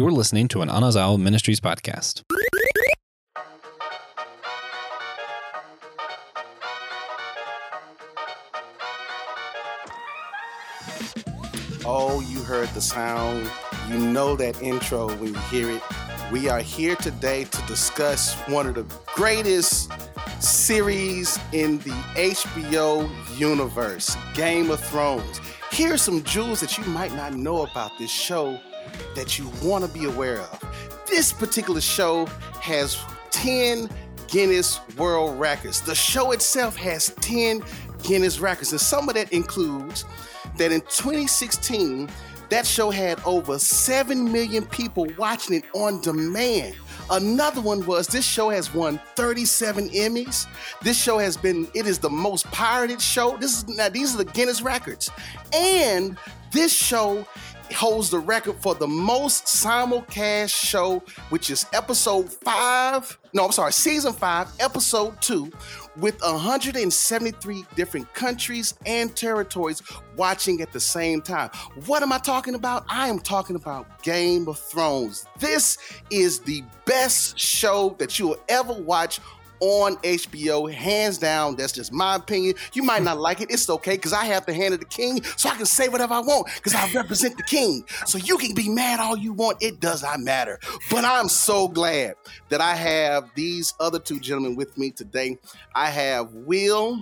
You're listening to an Anazao Ministries podcast. Oh, you heard the sound. You know that intro when you hear it. We are here today to discuss one of the greatest series in the HBO universe, Game of Thrones. Here are some jewels that you might not know about this show that you want to be aware of. This particular show has 10 Guinness World Records. The show itself has 10 Guinness records, and some of that includes that in 2016, that show had over 7 million people watching it on demand. Another one was this show has won 37 Emmys. This show has been, it is the most pirated show. This is now these are the Guinness records. And this show holds the record for the most simulcast show, which is episode five. No, I'm sorry, season five, episode two, with 173 different countries and territories watching at the same time. What am I talking about? I am talking about Game of Thrones. This is the best show that you will ever watch on HBO, hands down. That's just my opinion. You might not like it. It's okay because I have the hand of the king, so I can say whatever I want because I represent the king. So you can be mad all you want. It does not matter. But I'm so glad that I have these other two gentlemen with me today. I have Will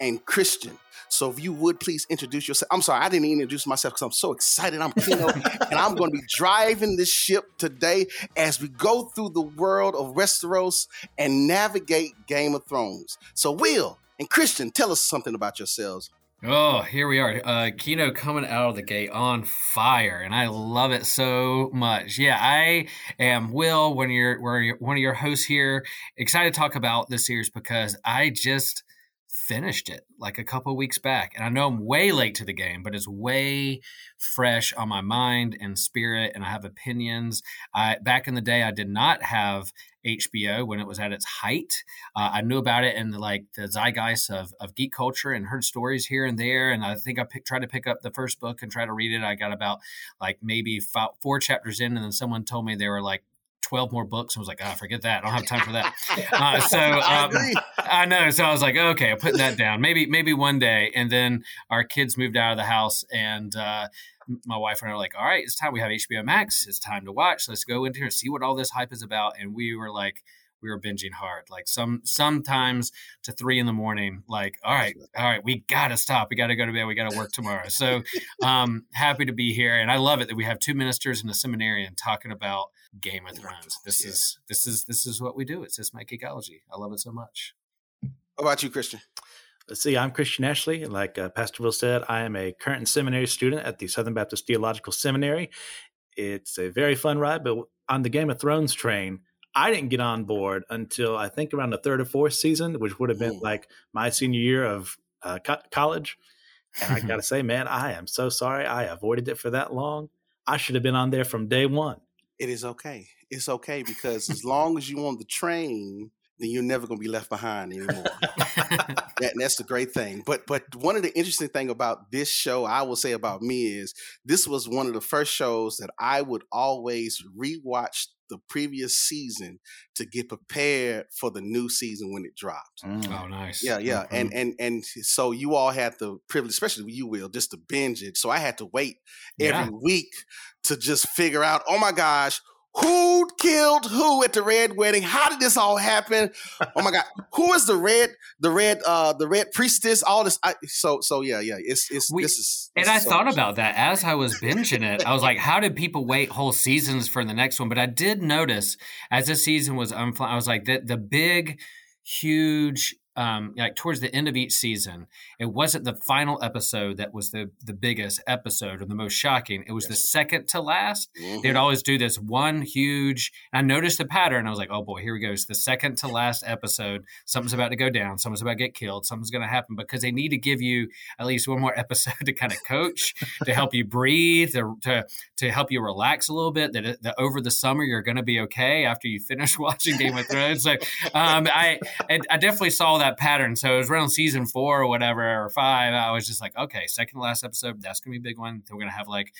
and Christian. So if you would please introduce yourself. I'm sorry, I didn't even introduce myself because I'm so excited. I'm Kino, and I'm going to be driving this ship today as we go through the world of Westeros and navigate Game of Thrones. So Will and Christian, tell us something about yourselves. Oh, here we are. Uh, Kino coming out of the gate on fire, and I love it so much. Yeah, I am Will, one of your, one of your hosts here. Excited to talk about this series because I just finished it like a couple weeks back. And I know I'm way late to the game, but it's way fresh on my mind and spirit, and I have opinions. I, back in the day, I did not have HBO when it was at its height. Uh, I knew about it in like the zeitgeist of, of geek culture and heard stories here and there. And I think I pick, tried to pick up the first book and try to read it. I got about like maybe five, four chapters in, and then someone told me they were like 12 more books and was like, oh, forget that. I don't have time for that. Uh, so um, I know. So I was like, okay, I'm putting that down. Maybe, maybe one day. And then our kids moved out of the house and, uh, my wife and I are like, all right, it's time. We have HBO Max. It's time to watch. Let's go into here and see what all this hype is about. And we were like, we were binging hard. Like some sometimes to three in the morning. Like, all right, all right, we gotta stop. We gotta go to bed. We gotta work tomorrow. So um, happy to be here, and I love it that we have two ministers and a seminarian talking about Game of Thrones. This yeah. is this is this is what we do. It's just my geekology. I love it so much. How about you, Christian? Let's see. I'm Christian Ashley. Like uh, Pastor Will said, I am a current seminary student at the Southern Baptist Theological Seminary. It's a very fun ride, but on the Game of Thrones train, I didn't get on board until I think around the third or fourth season, which would have been Ooh. like my senior year of uh, co- college. And I got to say, man, I am so sorry I avoided it for that long. I should have been on there from day one. It is okay. It's okay because as long as you on the train, then you're never going to be left behind anymore. that, that's the great thing. But but one of the interesting thing about this show, I will say about me is this was one of the first shows that I would always rewatch the previous season to get prepared for the new season when it dropped. Mm. Oh, nice. Yeah, yeah. Mm-hmm. And and and so you all had the privilege, especially you will, just to binge it. So I had to wait every yeah. week to just figure out, oh my gosh, who killed who at the red wedding? How did this all happen? Oh my god, who is the red, the red, uh, the red priestess? All this, I, so so yeah, yeah. It's it's we, this is. This and is I so thought about that as I was binging it. I was like, how did people wait whole seasons for the next one? But I did notice as the season was unflying, I was like, the the big, huge um, like towards the end of each season, it wasn't the final episode that was the the biggest episode or the most shocking. It was yes. the second to last. Mm-hmm. They would always do this one huge. I noticed the pattern. I was like, oh boy, here we go. It's the second to last episode. Something's about to go down. Someone's about to get killed. Something's going to happen because they need to give you at least one more episode to kind of coach, to help you breathe, to, to to help you relax a little bit. That, that over the summer you're going to be okay after you finish watching Game of Thrones. So um, I I definitely saw that pattern. So it was around season four or whatever or five. I was just like, okay, second to last episode, that's gonna be a big one. Then we're gonna have like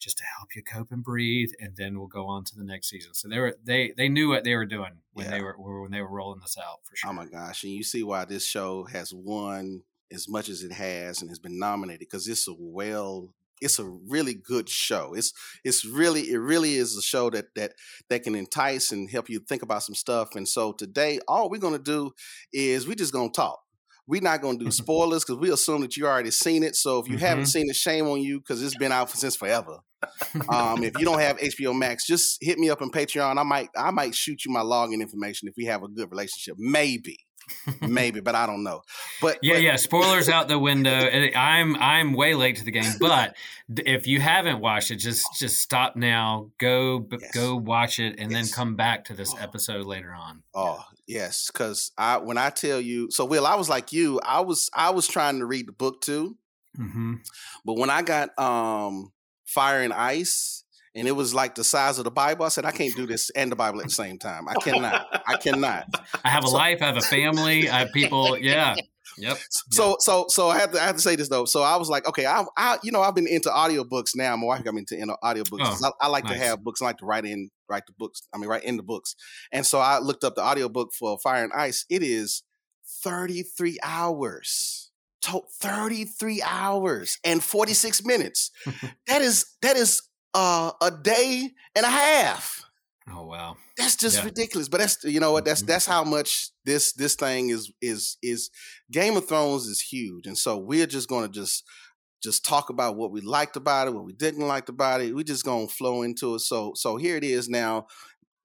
just to help you cope and breathe, and then we'll go on to the next season. So they were they they knew what they were doing when Yeah. they were when they were rolling this out for oh sure. Oh my gosh! And you see why this show has won as much as it has and has been nominated because it's a well, it's a really good show. It's it's really it really is a show that that that can entice and help you think about some stuff. And so today, all we're gonna do is we're just gonna talk. We're not gonna do spoilers because we assume that you already seen it. So if you haven't Mhm. seen it, shame on you because it's been out since forever. Um, if you don't have HBO Max, just hit me up on Patreon. I might I might shoot you my login information if we have a good relationship. Maybe, maybe, but I don't know. But Yeah, but- yeah. Spoilers out the window. I'm I'm way late to the game, but if you haven't watched it, just just stop now. Go Yes. go watch it, and Yes. then come back to this episode later on. Oh yes, because I when I tell you, so Will, I was like you. I was I was trying to read the book too, hmm but when I got um Fire and Ice, and it was like the size of the Bible, I said I can't do this and the Bible at the same time. I cannot. I cannot. I have a So- life. I have a family. I have people. Yeah. Yep. So so so I have to I have to say this though. So I was like, okay, I I you know I've been into audiobooks now. My wife got me into audiobooks. Oh, I, I like to have books. I like to write in write the books. I mean write in the books. And so I looked up the audiobook for Fire and Ice. It is 33 hours. To- 33 hours and 46 minutes. that is that is uh, a day and a half Oh wow. that's just Yeah. ridiculous but that's you know what that's Mhm. that's how much this this thing is is is game of thrones is huge and so we're just to just just talk about what we liked about it what we didn't like about it we just to flow into it so so here it is now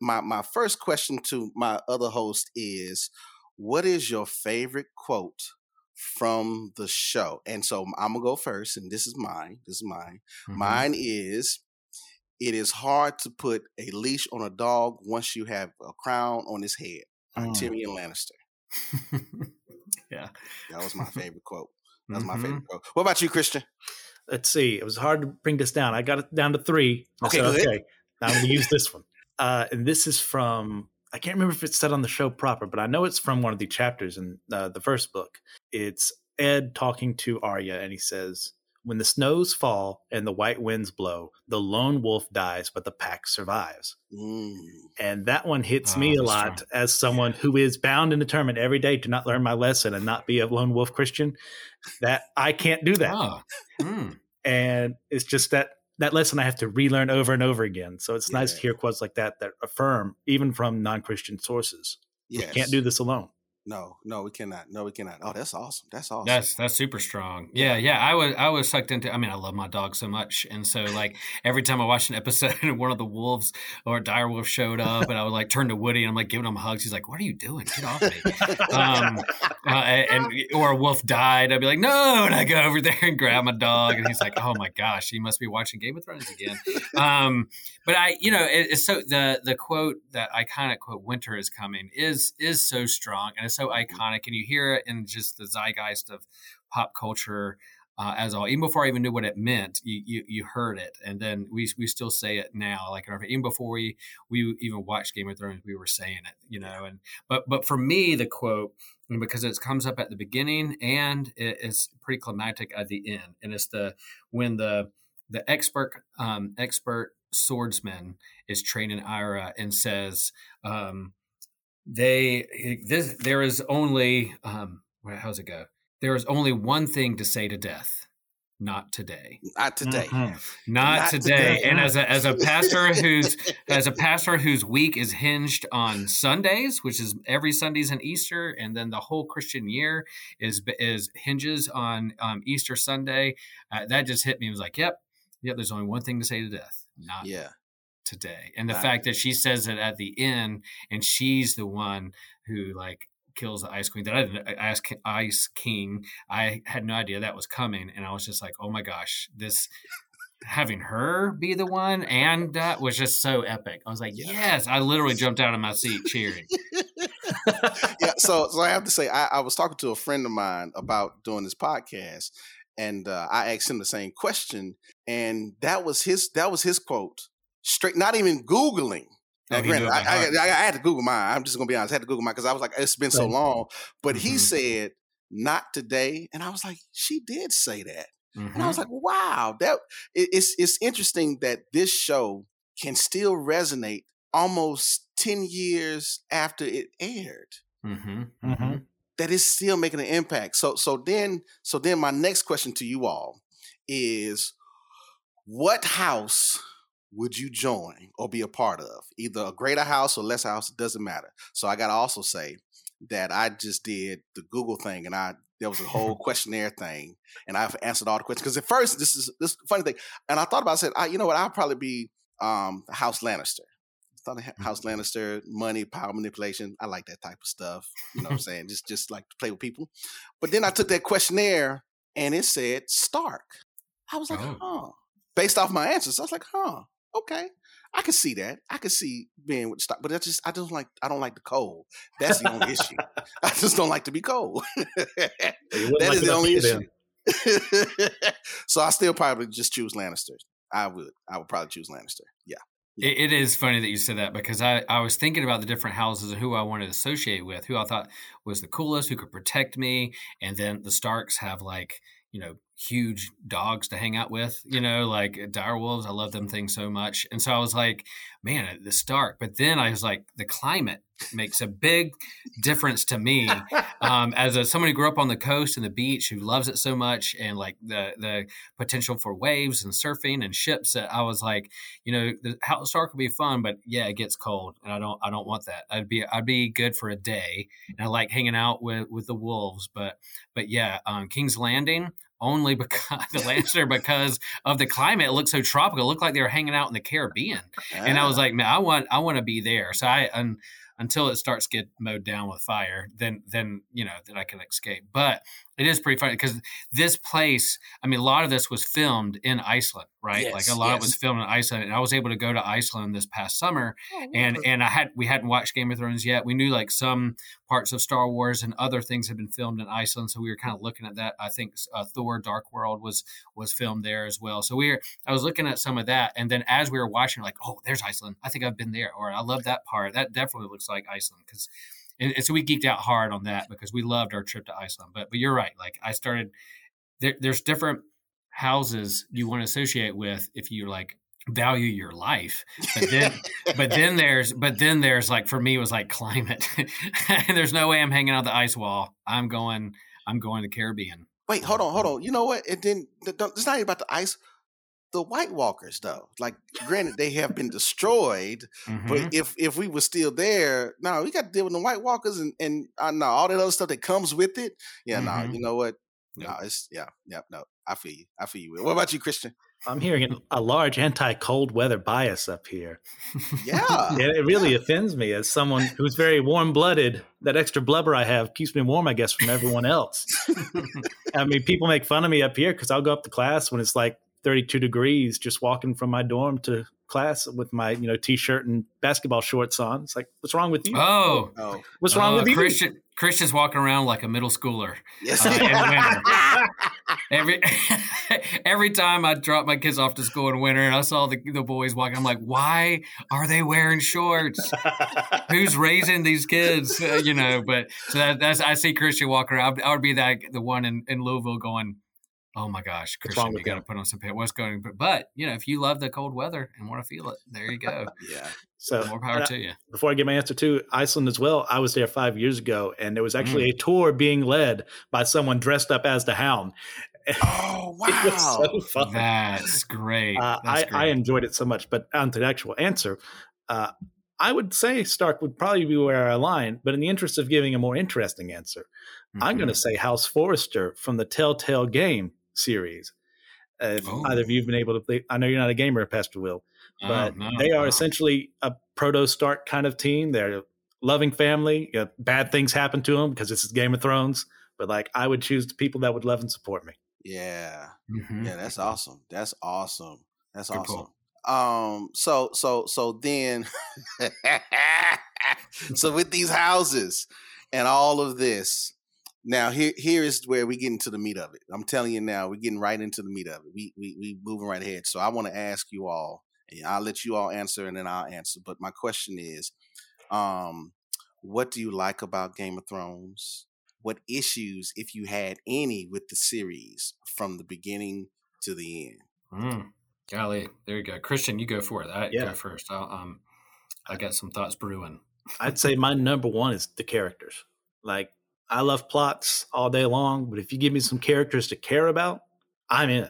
my my first question to my other host is what is your favorite quote from the show and so i'm gonna go first and this is mine this is mine Mhm. Mine is it is hard to put a leash on a dog once you have a crown on his head. Mm. Tyrion Lannister. yeah. That was my favorite quote. That was my Mhm. favorite quote. What about you, Christian? Let's see. It was hard to bring this down. I got it down to three. Okay, said, okay. Now I'm going to use this one. Uh, and this is from, I can't remember if it's said on the show proper, but I know it's from one of the chapters in uh, the first book. It's Ed talking to Arya, and he says, When the snows fall and the white winds blow, the lone wolf dies, but the pack survives. Mm. And that one hits Oh, me a lot strong. as someone who is bound and determined every day to not learn my lesson and not be a lone wolf Christian. That I can't do that. Oh. Hmm. and it's just that that lesson I have to relearn over and over again. So it's nice to hear quotes like that that affirm, even from non-Christian sources. Yes. You can't do this alone. No, no, we cannot. No, we cannot. Oh, that's awesome. That's awesome. That's that's super strong. Yeah, yeah. I was I was sucked into. I mean, I love my dog so much, and so like every time I watched an episode and one of the wolves or dire wolf showed up, and I would like turn to Woody and I'm like giving him hugs. He's like, "What are you doing? Get off me!" um, uh, and or a wolf died. I'd be like, "No!" And I go over there and grab my dog, and he's like, "Oh my gosh, he must be watching Game of Thrones again." Um, but I, you know, it, it's so the the quote that iconic quote "Winter is coming" is is so strong and it's so iconic, and you hear it in just the zeitgeist of pop culture. Uh, as all, even before I even knew what it meant, you, you you heard it, and then we we still say it now. Like our- even before we we even watched Game of Thrones, we were saying it, you know. And but but for me, the quote because it comes up at the beginning and it is pretty climactic at the end, and it's the when the the expert um, expert swordsman is training Arya and says um, they this there is only um, where- how's it go? There is only one thing to say to death, not today Not today. Mhm. not, Not today. today. And as a as a pastor who's as a pastor whose week is hinged on Sundays, which is every Sundays and Easter, and then the whole Christian year is is hinges on um, Easter Sunday. Uh, that just hit me. It was like, yep, yep. There's only one thing to say to death, not Yeah. Today. And the fact that she says it at the end, and she's the one who like kills the ice queen that I didn't ice, ice king. I had no idea that was coming, and I was just like, oh my gosh, this having her be the one and that was just so epic. I was like, Yeah. yes, I literally jumped out of my seat cheering. yeah, so so I have to say, I, I was talking to a friend of mine about doing this podcast, and uh, I asked him the same question, and that was his that was his quote, straight, not even googling. Now, Oh, granted, I, I. I, I had to Google mine. I'm just gonna be honest. I had to Google mine because I was like, it's been so long. But he Mhm. said, "Not today," and I was like, she did say that. Mm-hmm. And I was like, wow, that it's it's interesting that this show can still resonate almost 10 years after it aired. Mm-hmm. Mm-hmm. That is still making an impact. So so then so then my next question to you all is what house would you join or be a part of? Either a greater house or lesser house, it doesn't matter. So I gotta also say that I just did the Google thing and I there was a whole questionnaire thing and I've answered all the questions. Because at first, this is this funny thing, and I thought about it, I said, I, you know what, I'll probably be um, House Lannister. I thought mm-hmm. House Lannister, money, power manipulation. I like that type of stuff. You know what I'm saying? Just just like to play with people. But then I took that questionnaire and it said Stark. I was like, oh. huh. Based off my answers, I was like, huh, okay. I can see that. I can see being with Stark, but that's just I don't like I don't like the cold. That's the only issue. I just don't like to be cold. that like is the only issue. so I still probably just choose Lannister. I would. I would probably choose Lannister. Yeah. yeah. It, it is funny that you said that because I, I was thinking about the different houses and who I wanted to associate with, who I thought was the coolest, who could protect me. And then the Starks have like, you know, huge dogs to hang out with, you know, like uh, dire wolves. I love them things so much. And so I was like, man, the Stark. But then I was like, the climate makes a big difference to me um, as a someone who grew up on the coast and the beach who loves it so much and like the the potential for waves and surfing and ships that I was like you know the house Stark will be fun but yeah it gets cold and I don't I don't want that I'd be I'd be good for a day and I like hanging out with with the wolves but but yeah um, King's Landing only because the Lancer because of the climate. It looked so tropical. It looked like they were hanging out in the Caribbean. And I was ah. like, man, I want I want to be there. So I and until it starts get mowed down with fire, then then you know that I can escape. But it is pretty funny because this place, I mean, a lot of this was filmed in Iceland, right? Yes, like a lot yes. of it was filmed in Iceland, and I was able to go to Iceland this past summer, oh, and and I had we hadn't watched Game of Thrones yet. We knew like some parts of Star Wars and other things had been filmed in Iceland, so we were kind of looking at that. I think uh, Thor: Dark World was was filmed there as well. So we were, I was looking at some of that, and then as we were watching, like, oh, there's Iceland. I think I've been there, or I love that part. That definitely looks like Iceland because and, and, so we geeked out hard on that because we loved our trip to Iceland. But but you're right. Like I started, there, there's different houses you want to associate with if you like value your life. But then but then there's but then there's like for me it was like climate. There's no way i'm hanging out the ice wall. I'm going i'm going to the caribbean. Wait hold on hold on. You know what? It didn't it's not even about the ice the White Walkers, though. Like, granted, they have been destroyed, mm-hmm. but if if we were still there, no, we got to deal with the White Walkers and and uh, no, all that other stuff that comes with it. Yeah, mm-hmm. no, you know what? No, it's yeah, yeah, no. I feel you. I feel you. What about you, Christian? I'm hearing a large anti-cold weather bias up here. Yeah, yeah it really offends me as someone who's very warm-blooded. That extra blubber I have keeps me warm, I guess, from everyone else. I mean, people make fun of me up here because I'll go up to class when it's like 32 degrees just walking from my dorm to class with my you know t-shirt and basketball shorts on. It's like what's wrong with you? Oh, oh. what's wrong with you? Christian christian's walking around like a middle schooler yes uh, every every time i drop my kids off to school in winter and i saw the, the boys walking i'm like why are they wearing shorts? Who's raising these kids? Uh, you know but so that, that's i see christian walking around. I would be that the one in, in louisville going Oh my gosh, Christian, you got to put on some pants. What's going? But, but you know, if you love the cold weather and want to feel it, there you go. yeah. So more power to you. Before I get my answer to Iceland as well, I was there five years ago, and there was actually mm. a tour being led by someone dressed up as the Hound. Oh wow, so That's great. Uh, That's I, great. I enjoyed it so much. But on to the actual answer, uh, I would say Stark would probably be where I align. But in the interest of giving a more interesting answer, mm-hmm. I'm going to say House Forrester from the Telltale game series. Uh, oh. Either of you have been able to play, I know you're not a gamer, Pastor Will, oh, but oh, no, they are no. essentially a proto Stark kind of team. They're a loving family. You know, bad things happen to them because this is Game of Thrones. But like, I would choose the people that would love and support me. Yeah, mm-hmm. yeah, that's awesome. That's awesome. That's Good awesome. Um, so so so then, so with these houses and all of this, now here here is where we get into the meat of it. I'm telling you now, we're getting right into the meat of it. We we we moving right ahead. So I want to ask you all, and I'll let you all answer, and then I'll answer. But my question is, um, what do you like about Game of Thrones? what issues, if you had any, with the series from the beginning to the end. Mm, golly, there you go, Christian. You go for it. I Yeah. go first. I'll, um, I got some thoughts brewing. I'd say my number one is the characters. Like I love plots all day long, but if you give me some characters to care about, I'm in.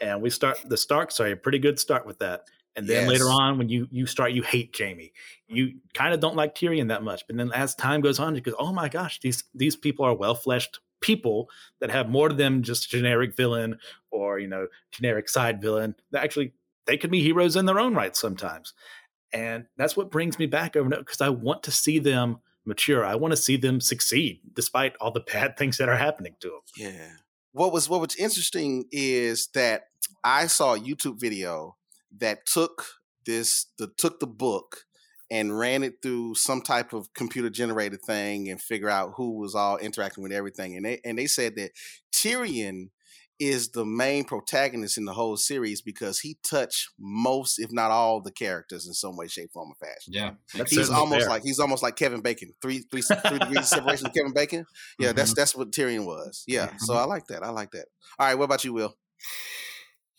And we start the Starks are a pretty good start with that. And then later on, when you you start, you hate Jamie. You kind of don't like Tyrion that much. But then as time goes on, you go, oh my gosh, these these people are well fleshed people that have more to them just generic villain or you know generic side villain. That actually they could be heroes in their own right sometimes. And that's what brings me back over because I want to see them mature. I want to see them succeed despite all the bad things that are happening to them. Yeah. What was what was interesting is that I saw a YouTube video that took this the took the book and ran it through some type of computer generated thing and figure out who was all interacting with everything. And they and they said that Tyrion is the main protagonist in the whole series because he touched most, if not all, the characters in some way, shape, form, or fashion. Yeah, That's He's almost fair. like he's almost like Kevin Bacon. Three three three degrees of separation of Kevin Bacon. Yeah, that's mm-hmm. that's what Tyrion was. Yeah. So mm-hmm. I like that. I like that. All right, what about you, Will?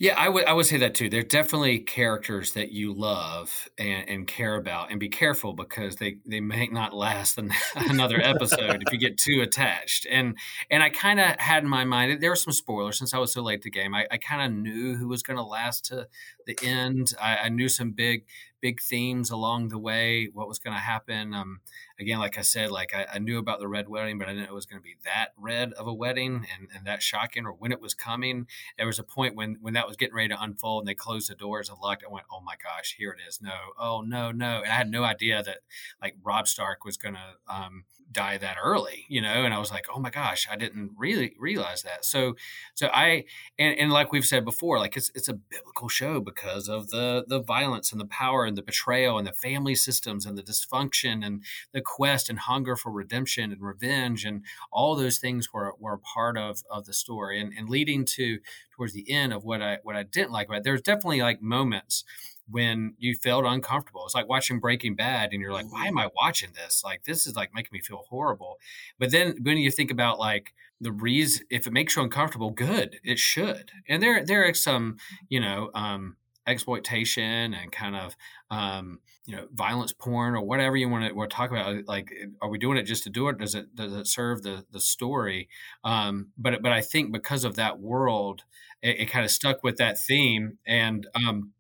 Yeah, I would I would say that too. They're definitely characters that you love and, and care about, and be careful because they they may not last an, another episode if you get too attached. And and I kind of had in my mind there were some spoilers since I was so late to game. I, I kind of knew who was going to last to the end. I, I knew some big big themes along the way, what was going to happen. Um, again, like I said, like I, I, knew about the red wedding, but I didn't know it was going to be that red of a wedding and, and that shocking or when it was coming. There was a point when when that was getting ready to unfold and they closed the doors and locked. I went, oh my gosh, here it is. No, oh no, no. And I had no idea that like Rob Stark was going to um, die that early, you know. And I was like, oh my gosh, I didn't really realize that. So, so I and, and like we've said before, like it's it's a biblical show because of the the violence and the power and the betrayal and the family systems and the dysfunction and the quest and hunger for redemption and revenge and all those things were were a part of of the story and, and leading to towards the end of what I what I didn't like about it. There's definitely like moments when you felt uncomfortable. It's like watching Breaking Bad and you're like, why am I watching this? Like this is like making me feel horrible. But then when you think about like the reason if it makes you uncomfortable, good, it should. And there there are some, you know, um exploitation and kind of um, you know violence porn or whatever you want to, want to talk about like are we doing it just to do it does it does it serve the the story um, but but i think because of that world it, it kind of stuck with that theme and um,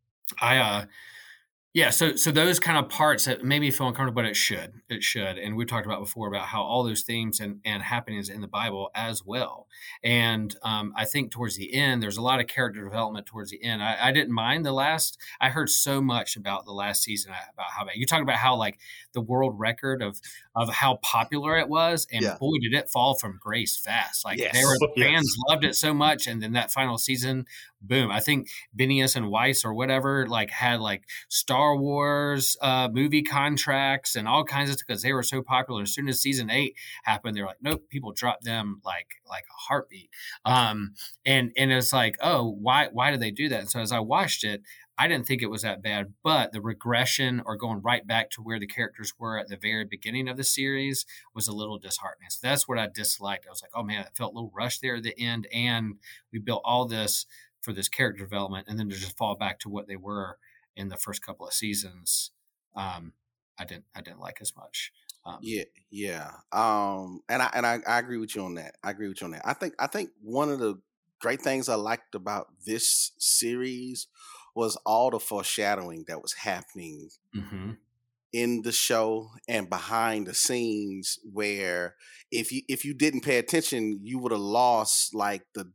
i uh yeah, so so those kind of parts that made me feel uncomfortable, but it should, it should, and we talked about before about how all those themes and, and happenings in the Bible as well. And um, I think towards the end, there's a lot of character development towards the end. I, I didn't mind the last. I heard so much about the last season about how bad you talk about how like the world record of of how popular it was, and Yeah. boy, did it fall from grace fast. Like Yes. they were Yes. fans loved it so much, and then that final season, boom! I think Benioff and Weiss or whatever like had like Star Wars uh, movie contracts and all kinds of stuff because they were so popular. As soon as season eight happened, they were like, nope, people dropped them like like a heartbeat. Um, and and it's like, oh, why why did they do that? And so as I watched it, I didn't think it was that bad, but the regression or going right back to where the characters were at the very beginning of the series was a little disheartening. So that's what I disliked. I was like, oh man, it felt a little rushed there at the end, and we built all this for this character development, and then to just fall back to what they were in the first couple of seasons. Um, I didn't I didn't like as much. Um, Yeah, yeah. Um, and I and I, I agree with you on that. I agree with you on that. I think I think one of the great things I liked about this series was all the foreshadowing that was happening mhm. In the show and behind the scenes where if you if you didn't pay attention you would have lost like the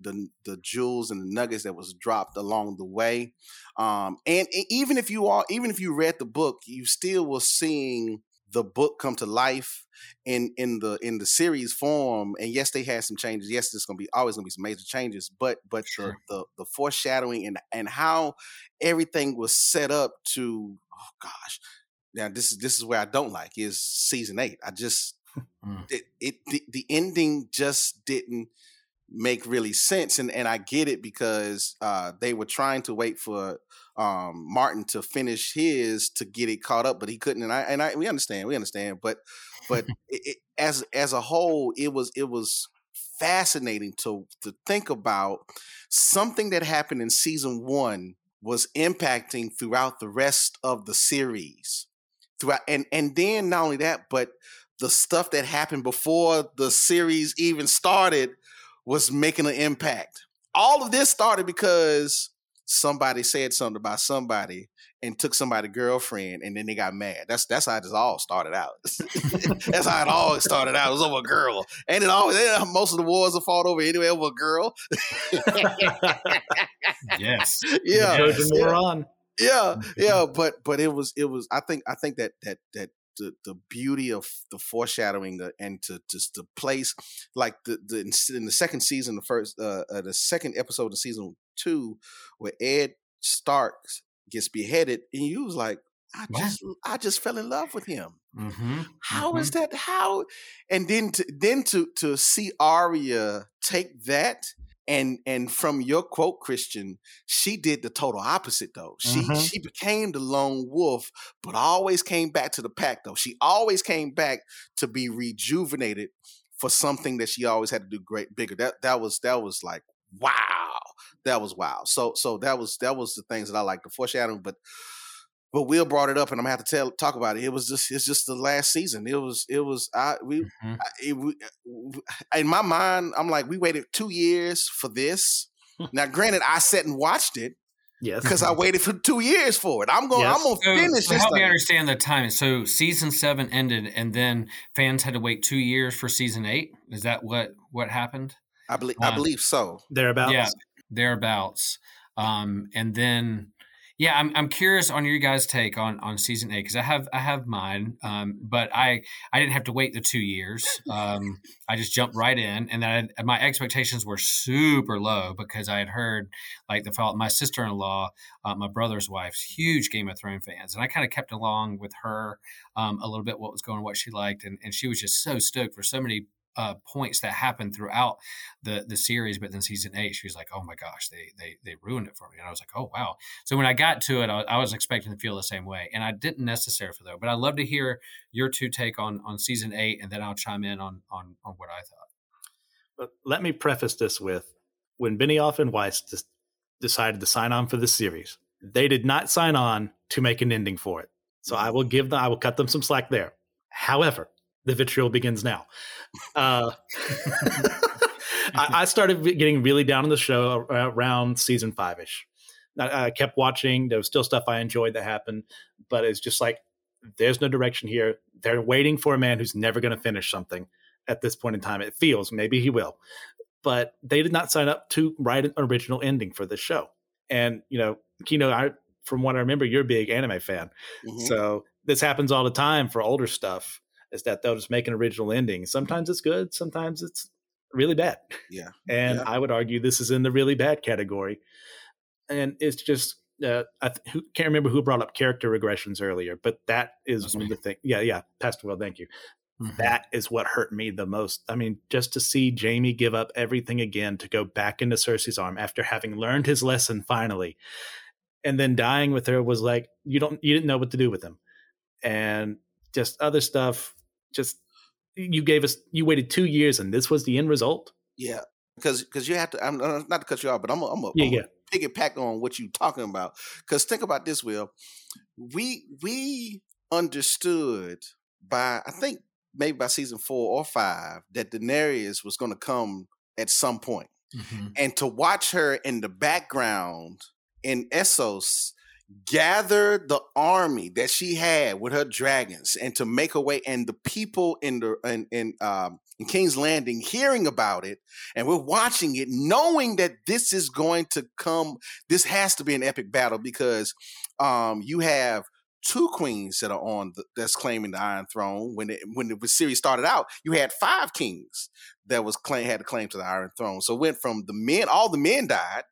the the jewels and the nuggets that was dropped along the way. Um and, and even if you are even if you read the book you still was seeing the book come to life in in the in the series form. And yes they had some changes. Yes there's gonna be always gonna be some major changes but but Sure. the, the the foreshadowing and and how everything was set up to oh gosh now this is this is where I don't like is season eight. I just Mm. it, it the, the ending just didn't make really sense and and I get it because uh they were trying to wait for um, Martin to finish his to get it caught up, but he couldn't. And I and I we understand, we understand. But but it, it, as as a whole, it was it was fascinating to to think about something that happened in season one was impacting throughout the rest of the series throughout and and then not only that but the stuff that happened before the series even started was making an impact all of this started because somebody said something about somebody and took somebody's girlfriend and then they got mad. That's that's how it all started out. that's how it all started out. It was over a girl. And it always eh, most of the wars are fought over anyway over a girl. yes. Yeah. Trojan War on. Yeah, yeah, but but it was it was I think I think that that that the the beauty of the foreshadowing the, and to just the place like the, the in the second season the first uh, uh the second episode of season two where Ed Starks gets beheaded and you was like I just I just fell in love with him. Mm-hmm. How mm-hmm. is that? How? And then to then to to see Arya take that and and from your quote christian she did the total opposite though. She mm-hmm. she became the lone wolf but always came back to the pack though. She always came back to be rejuvenated for something that she always had to do great bigger. That that was that was like wow. That was wow so so that was that was the things that i like the foreshadowing but but Will brought it up, and I'm gonna have to tell talk about it. It was just it's just the last season. It was it was I we, mm-hmm. I, it, we in my mind I'm like we waited two years for this. now, granted, I sat and watched it. Yes, because I waited for two years for it. I'm going. Yes. I'm gonna so, finish. So this help thing. me understand the time. So season seven ended, and then fans had to wait two years for season eight. Is that what what happened? I believe. Uh, I believe so. Thereabouts. Yeah, thereabouts. Um, and then yeah, I'm I'm curious on your guys' take on on season eight because I have I have mine, um, but I I didn't have to wait the two years. Um, I just jumped right in, and then I, my expectations were super low because I had heard like the my sister in law, uh, my brother's wife's huge Game of Thrones fans, and I kind of kept along with her um, a little bit what was going, on, what she liked, and and she was just so stoked for so many uh, points that happened throughout the the series. But then season eight, she was like, "Oh my gosh, they they they ruined it for me." And I was like, "Oh wow!" So when I got to it, I, I was expecting to feel the same way, and I didn't necessarily though. But I'd love to hear your two take on on season eight, and then I'll chime in on on on what I thought. But let me preface this with when Benioff and Weiss decided to sign on for the series, they did not sign on to make an ending for it. So I will give them, I will cut them some slack there. However, the vitriol begins now. Uh, I, I, started getting really down on the show around season five ish. I, I, kept watching. There was still stuff I enjoyed that happened, but it's just like there's no direction here. They're waiting for a man who's never going to finish something at this point in time. It feels maybe he will, but they did not sign up to write an original ending for this show. And you know, Kino, I from what I remember, you're a big anime fan, mm-hmm. so this happens all the time for older stuff is that they'll just make an original ending. Sometimes it's good, sometimes it's really bad. Yeah. And yeah. I would argue this is in the really bad category. And it's just uh, I th- who, can't remember who brought up character regressions earlier, but that is That's one me. of the things. Yeah, yeah, Pastor Will, thank you. Mm-hmm. That is what hurt me the most. I mean, just to see Jaime give up everything again to go back into Cersei's arm after having learned his lesson finally, and then dying with her was like you don't you didn't know what to do with him, and just other stuff just you gave us you waited two years and this was the end result. Yeah, because because you have to. I'm not to cut you off, but I'm a, I'm a, yeah, I'm yeah. piggyback on what you're talking about. Because think about this, Will. We we understood by I think maybe by season four or five that Daenerys was going to come at some point. Mm-hmm. and to watch her in the background in Essos gather the army that she had with her dragons and to make her way and the people in the in, in um in King's Landing hearing about it and we're watching it knowing that this is going to come this has to be an epic battle because um you have two queens that are on the, that's claiming the Iron Throne. When it, when the series started out, you had five kings that was claim had a claim to the Iron Throne. So it went from the men, all the men died,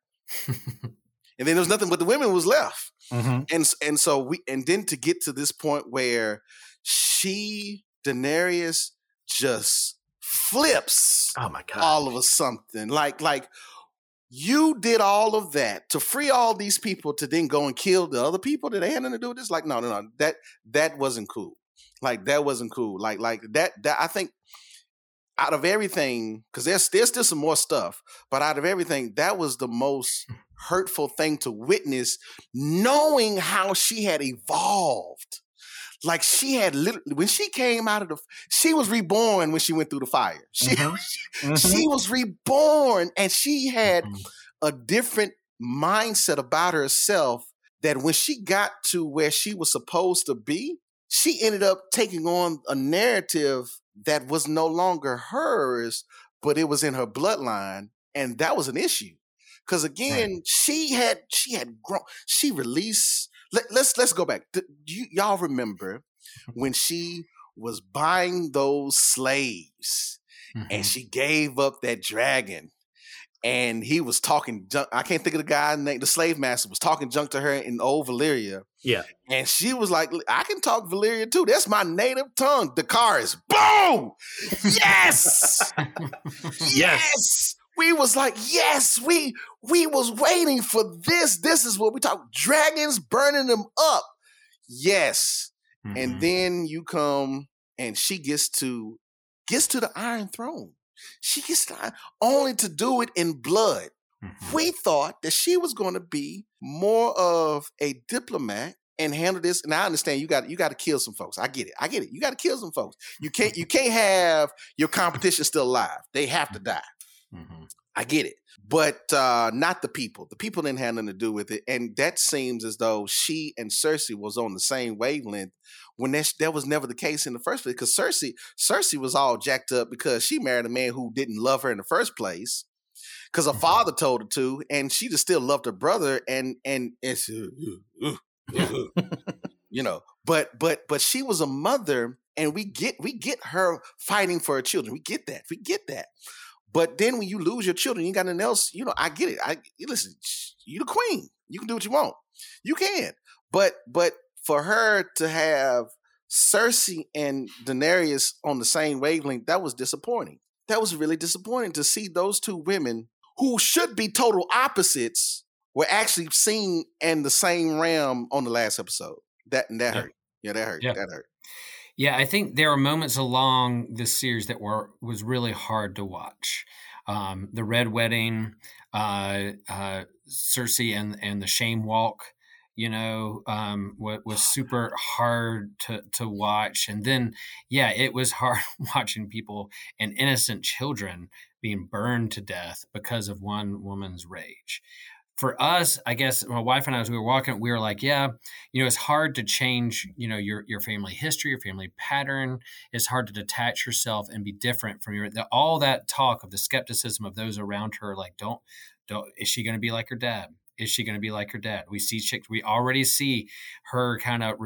and then there was nothing but the women was left. Mm-hmm. And and so we and then to get to this point where she Daenerys just flips oh my god all of a something like like you did all of that to free all these people to then go and kill the other people that they had nothing to do with this. Like, no, no, no, that that wasn't cool. Like that wasn't cool. Like, like that that I think out of everything, because there's there's still some more stuff, but out of everything, that was the most hurtful thing to witness, knowing how she had evolved. Like she had literally when she came out of the she was reborn when she went through the fire. She mm-hmm. Mm-hmm. she was reborn and she had mm-hmm. a different mindset about herself that when she got to where she was supposed to be, she ended up taking on a narrative that was no longer hers, but it was in her bloodline. And that was an issue. Cause again, right. she had she had grown, she released let, us let's, let's go back. Do you, y'all remember when she was buying those slaves mm-hmm. and she gave up that dragon and he was talking junk. I can't think of the guy named the slave master was talking junk to her in old Valyria. Yeah. And she was like, I can talk Valyria too. That's my native tongue. Dracarys boom. Yes. yes. yes. We was like, yes, we we was waiting for this. This is what we talk. Dragons burning them up. Yes. Mm-hmm. And then you come and she gets to gets to the Iron Throne. She gets to, only to do it in blood. Mm-hmm. We thought that she was going to be more of a diplomat and handle this. And I understand you got you got to kill some folks. I get it. I get it. You got to kill some folks. You can't you can't have your competition still alive. They have to die. Mm-hmm. I get it, but uh, not the people. The people didn't have nothing to do with it, and that seems as though she and Cersei was on the same wavelength when that, that was never the case in the first place. Because Cersei, Cersei was all jacked up because she married a man who didn't love her in the first place. Because her mm-hmm. father told her to, and she just still loved her brother, and and it's you know. But but but she was a mother, and we get we get her fighting for her children. We get that. We get that. But then when you lose your children, you got nothing else. You know, I get it. I listen. You the queen. You can do what you want. You can. But but for her to have Cersei and Daenerys on the same wavelength, that was disappointing. That was really disappointing to see those two women who should be total opposites were actually seen in the same realm on the last episode. That and that yeah. hurt. Yeah, that hurt. Yeah. That hurt. Yeah, I think there are moments along this series that were was really hard to watch. Um, the Red Wedding, uh, uh, Cersei and and the Shame Walk, you know, um, was, was super hard to to watch. And then, yeah, it was hard watching people and innocent children being burned to death because of one woman's rage for us, I guess my wife and I, as we were walking, we were like, yeah, you know, it's hard to change, you know, your your family history, your family pattern. It's hard to detach yourself and be different from your the, all that talk of the skepticism of those around her. Like, don't don't is she going to be like her dad? Is she going to be like her dad? We see chicks. We already see her kind of,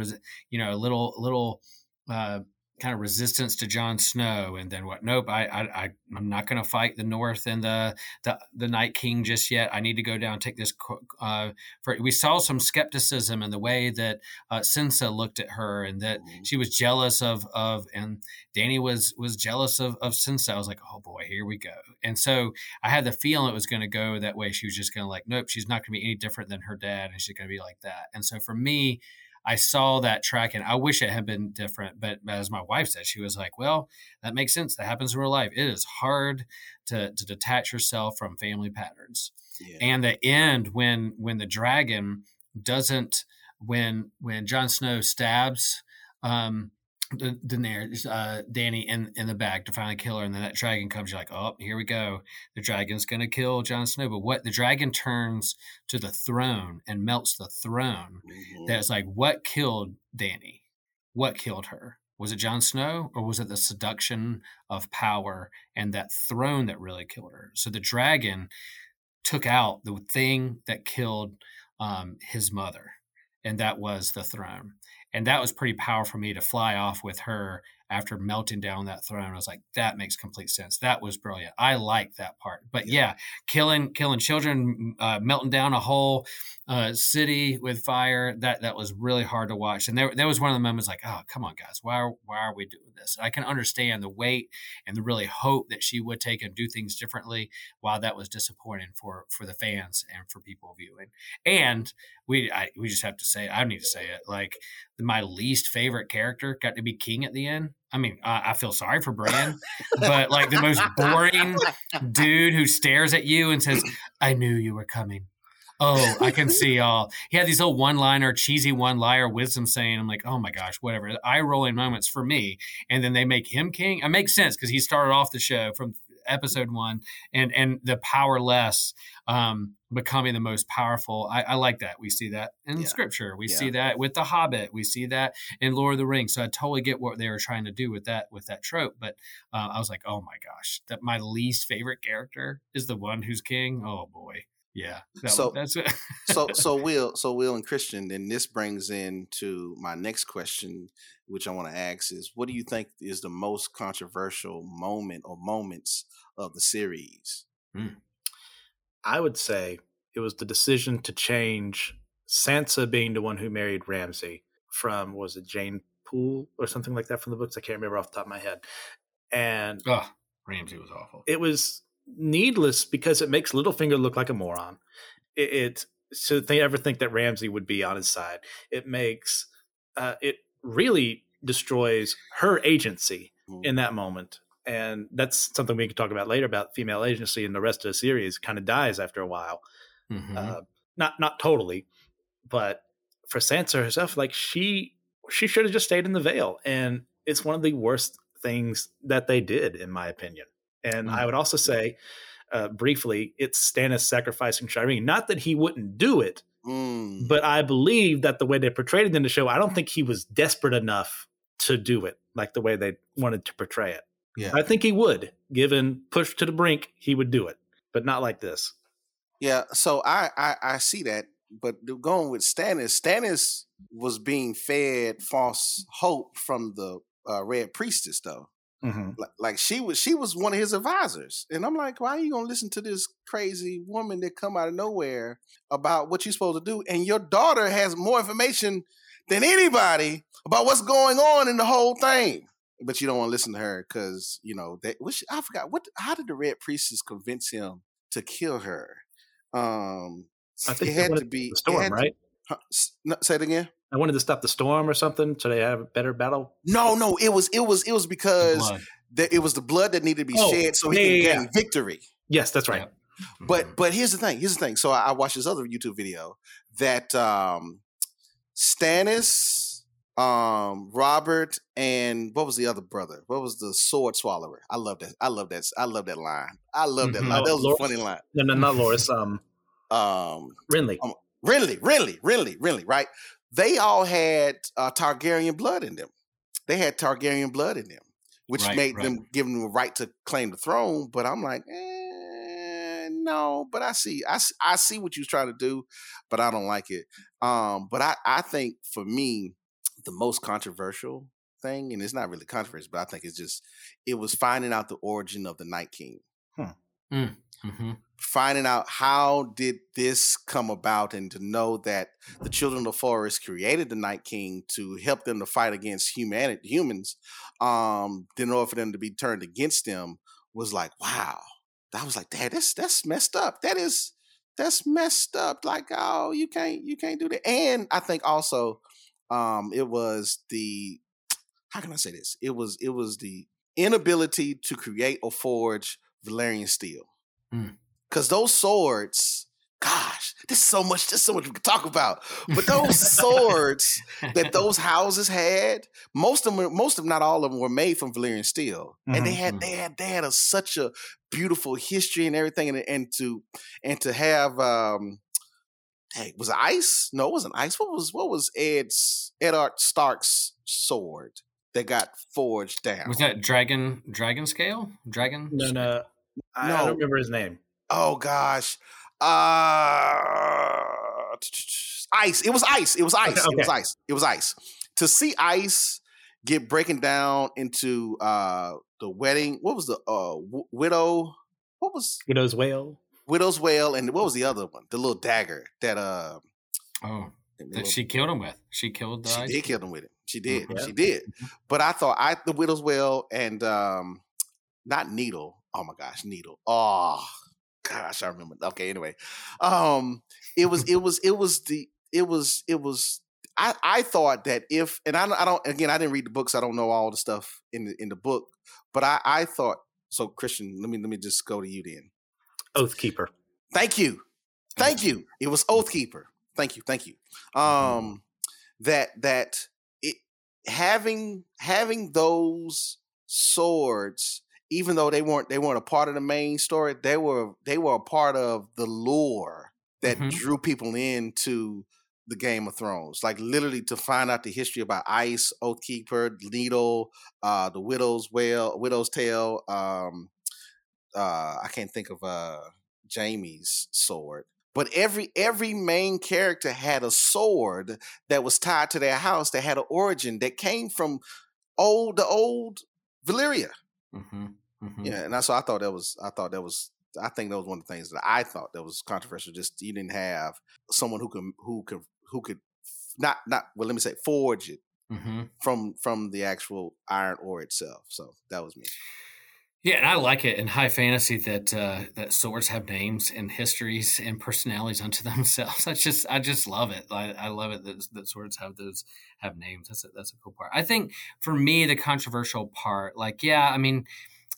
you know, little little. Uh, kind of resistance to Jon Snow, and then what? Nope, I, I, I am not going to fight the North and the, the the Night King just yet. I need to go down and take this. Uh, for we saw some skepticism in the way that uh, Sansa looked at her, and that mm-hmm. she was jealous of of, and Dany was was jealous of of Sansa. I was like, oh boy, here we go. And so I had the feeling it was going to go that way. She was just going to like, nope, she's not going to be any different than her dad, and she's going to be like that. And so for me I saw that track and I wish it had been different. But as my wife said, she was like, well, that makes sense. That happens in real life. It is hard to, to detach yourself from family patterns. Yeah. And the end when when the dragon doesn't when when Jon Snow stabs um Daenerys, uh, Dany in in the back to finally kill her, and then that dragon comes. You're like, oh, here we go. The dragon's gonna kill Jon Snow. But what the dragon turns to the throne and melts the throne. Mm-hmm. That's like what killed Dany. What killed her? Was it Jon Snow, or was it the seduction of power and that throne that really killed her? So the dragon took out the thing that killed um, his mother, and that was the throne and that was pretty powerful for me to fly off with her after melting down that throne. I was like, that makes complete sense. That was brilliant. I like that part. But yeah, killing killing children, uh, melting down a whole uh, city with fire. That that was really hard to watch. And there, there was one of the moments like, oh, come on, guys, why are, why are we doing this? I can understand the weight and the really hope that she would take and do things differently. While that was disappointing for for the fans and for people viewing. And we I, we just have to say, I need to say it, like my least favorite character got to be King at the end. I mean, I, I feel sorry for Bran, but like the most boring dude who stares at you and says, "I knew you were coming." Oh, I can see all. He had these little one-liner, cheesy one-liner wisdom saying, "I'm like, oh my gosh, whatever." Eye rolling moments for me, and then they make him king. It makes sense because he started off the show from episode one, and and the powerless um, becoming the most powerful. I, I, like that. We see that in yeah. Scripture. We yeah. see that with the Hobbit. We see that in Lord of the Rings. So I totally get what they were trying to do with that with that trope. But uh, I was like, oh my gosh, that my least favorite character is the one who's king. Oh boy. Yeah. That, so that's it. so so Will so Will and Christian, and this brings in to my next question, which I want to ask is, what do you think is the most controversial moment or moments of the series? Hmm. I would say it was the decision to change Sansa being the one who married Ramsay from was it Jeyne Poole or something like that from the books? I can't remember off the top of my head. And oh, Ramsay was awful. It was needless because it makes Littlefinger look like a moron. It, it so they ever think that Ramsay would be on his side. It makes uh, it really destroys her agency mm. in that moment. And that's something we can talk about later about female agency and the rest of the series kind of dies after a while. Mm-hmm. Uh, not not totally, but for Sansa herself, like she she should have just stayed in the Vale, and it's one of the worst things that they did, in my opinion. And mm-hmm. I would also say, uh, briefly, it's Stannis sacrificing Shireen. Not that he wouldn't do it, mm. but I believe that the way they portrayed it in the show, I don't think he was desperate enough to do it like the way they wanted to portray it. Yeah. I think he would, given push to the brink, he would do it, but not like this. Yeah, so I I, I see that, but going with Stannis, Stannis was being fed false hope from the uh, Red Priestess, though. Mm-hmm. Like, like, she was she was one of his advisors, and I'm like, why are you gonna listen to this crazy woman that come out of nowhere about what you're supposed to do? And your daughter has more information than anybody about what's going on in the whole thing. But you don't want to listen to her because you know that. Which I forgot. What? How did the Red Priestess convince him to kill her? Um, I think it had to be storm, right? To, huh, say it again. I wanted to stop the storm or something, so they have a better battle. No, no, it was it was it was because the, it was the blood that needed to be oh, shed so he yeah, can yeah, gain yeah. victory. Yes, that's right. But mm-hmm. but here's the thing. Here's the thing. So I, I watched this other YouTube video that um, Stannis, um, Robert, and what was the other brother? What was the sword swallower? I love that. I love that. I love that line. I love that mm-hmm. line. That was Loras, a funny line. No, no, not Loras. Um, um, Renly. Um, Renly, Renly, Renly, Renly. Right they all had uh, Targaryen blood in them. They had Targaryen blood in them, which right, made right. them give them the right to claim the throne. But I'm like, eh, no. But I see, I, I see what you're trying to do, but I don't like it. Um, but I, I think for me, the most controversial thing, and it's not really controversial, but I think it's just it was finding out the origin of the Night King. Hmm. Mm. Mm-hmm. Finding out how did this come about, and to know that the children of the forest created the Night King to help them to fight against humanity, humans, um, in order for them to be turned against them, was like, wow. I was like, Dad, that's that's messed up. That is that's messed up. Like, oh, you can't you can't do that. And I think also, um, it was the how can I say this? It was it was the inability to create or forge Valyrian steel. Because mm. those swords, gosh, there's so much, there's so much we could talk about. But those swords that those houses had, most of them, most of them, not all of them, were made from Valyrian steel, mm-hmm. and they had, mm-hmm. they had, they had a, such a beautiful history and everything, and, and to, and to have, um, hey, was it ice? No, it wasn't ice. What was, what was Ed's, Eddard Stark's sword? that got forged down. Was that dragon dragon scale? Dragon? No, no. I, no. I don't remember his name. Oh gosh. Uh ice. It was ice. It was ice. Okay, okay. It was ice. It was ice. to see Ice get breaking down into uh the wedding. What was the uh w- widow? What was Widow's Wail? widow's wail? And what was the other one? The little dagger that uh Oh, that little- she killed him with. She killed the she ice did kill them with it. She did. Yeah. She did. But I thought I the widow's wail and um not needle. Oh my gosh, needle. Oh gosh, I remember. Okay, anyway. Um it was it was it was the it was it was I, I thought that if and I, don't- I don't again I didn't read the books I don't know all the stuff in the in the book but I I thought so Christian let me let me just go to you then Oathkeeper. Thank you. Thank you. It was Oathkeeper. Thank you. Thank you. Um that that it having having those swords even though they weren't they weren't a part of the main story they were they were a part of the lore that Mhm. drew people into the Game of Thrones like literally to find out the history about Ice Oathkeeper Needle uh the Widow's Wail Widow's Tale um uh I can't think of uh Jaime's sword. But every every main character had a sword that was tied to their house that had an origin that came from old the old Valyria. Hmm hmm Yeah, and that's why I thought that was I thought that was I think that was one of the things that I thought that was controversial. Just you didn't have someone who can who could who could not not well let me say forge it hmm from from the actual iron ore itself. So that was me. Yeah, and I like it in high fantasy that uh, that swords have names and histories and personalities unto themselves. I just I just love it. I, I love it that, that swords have those have names. That's a, that's a cool part. I think for me the controversial part, like yeah, I mean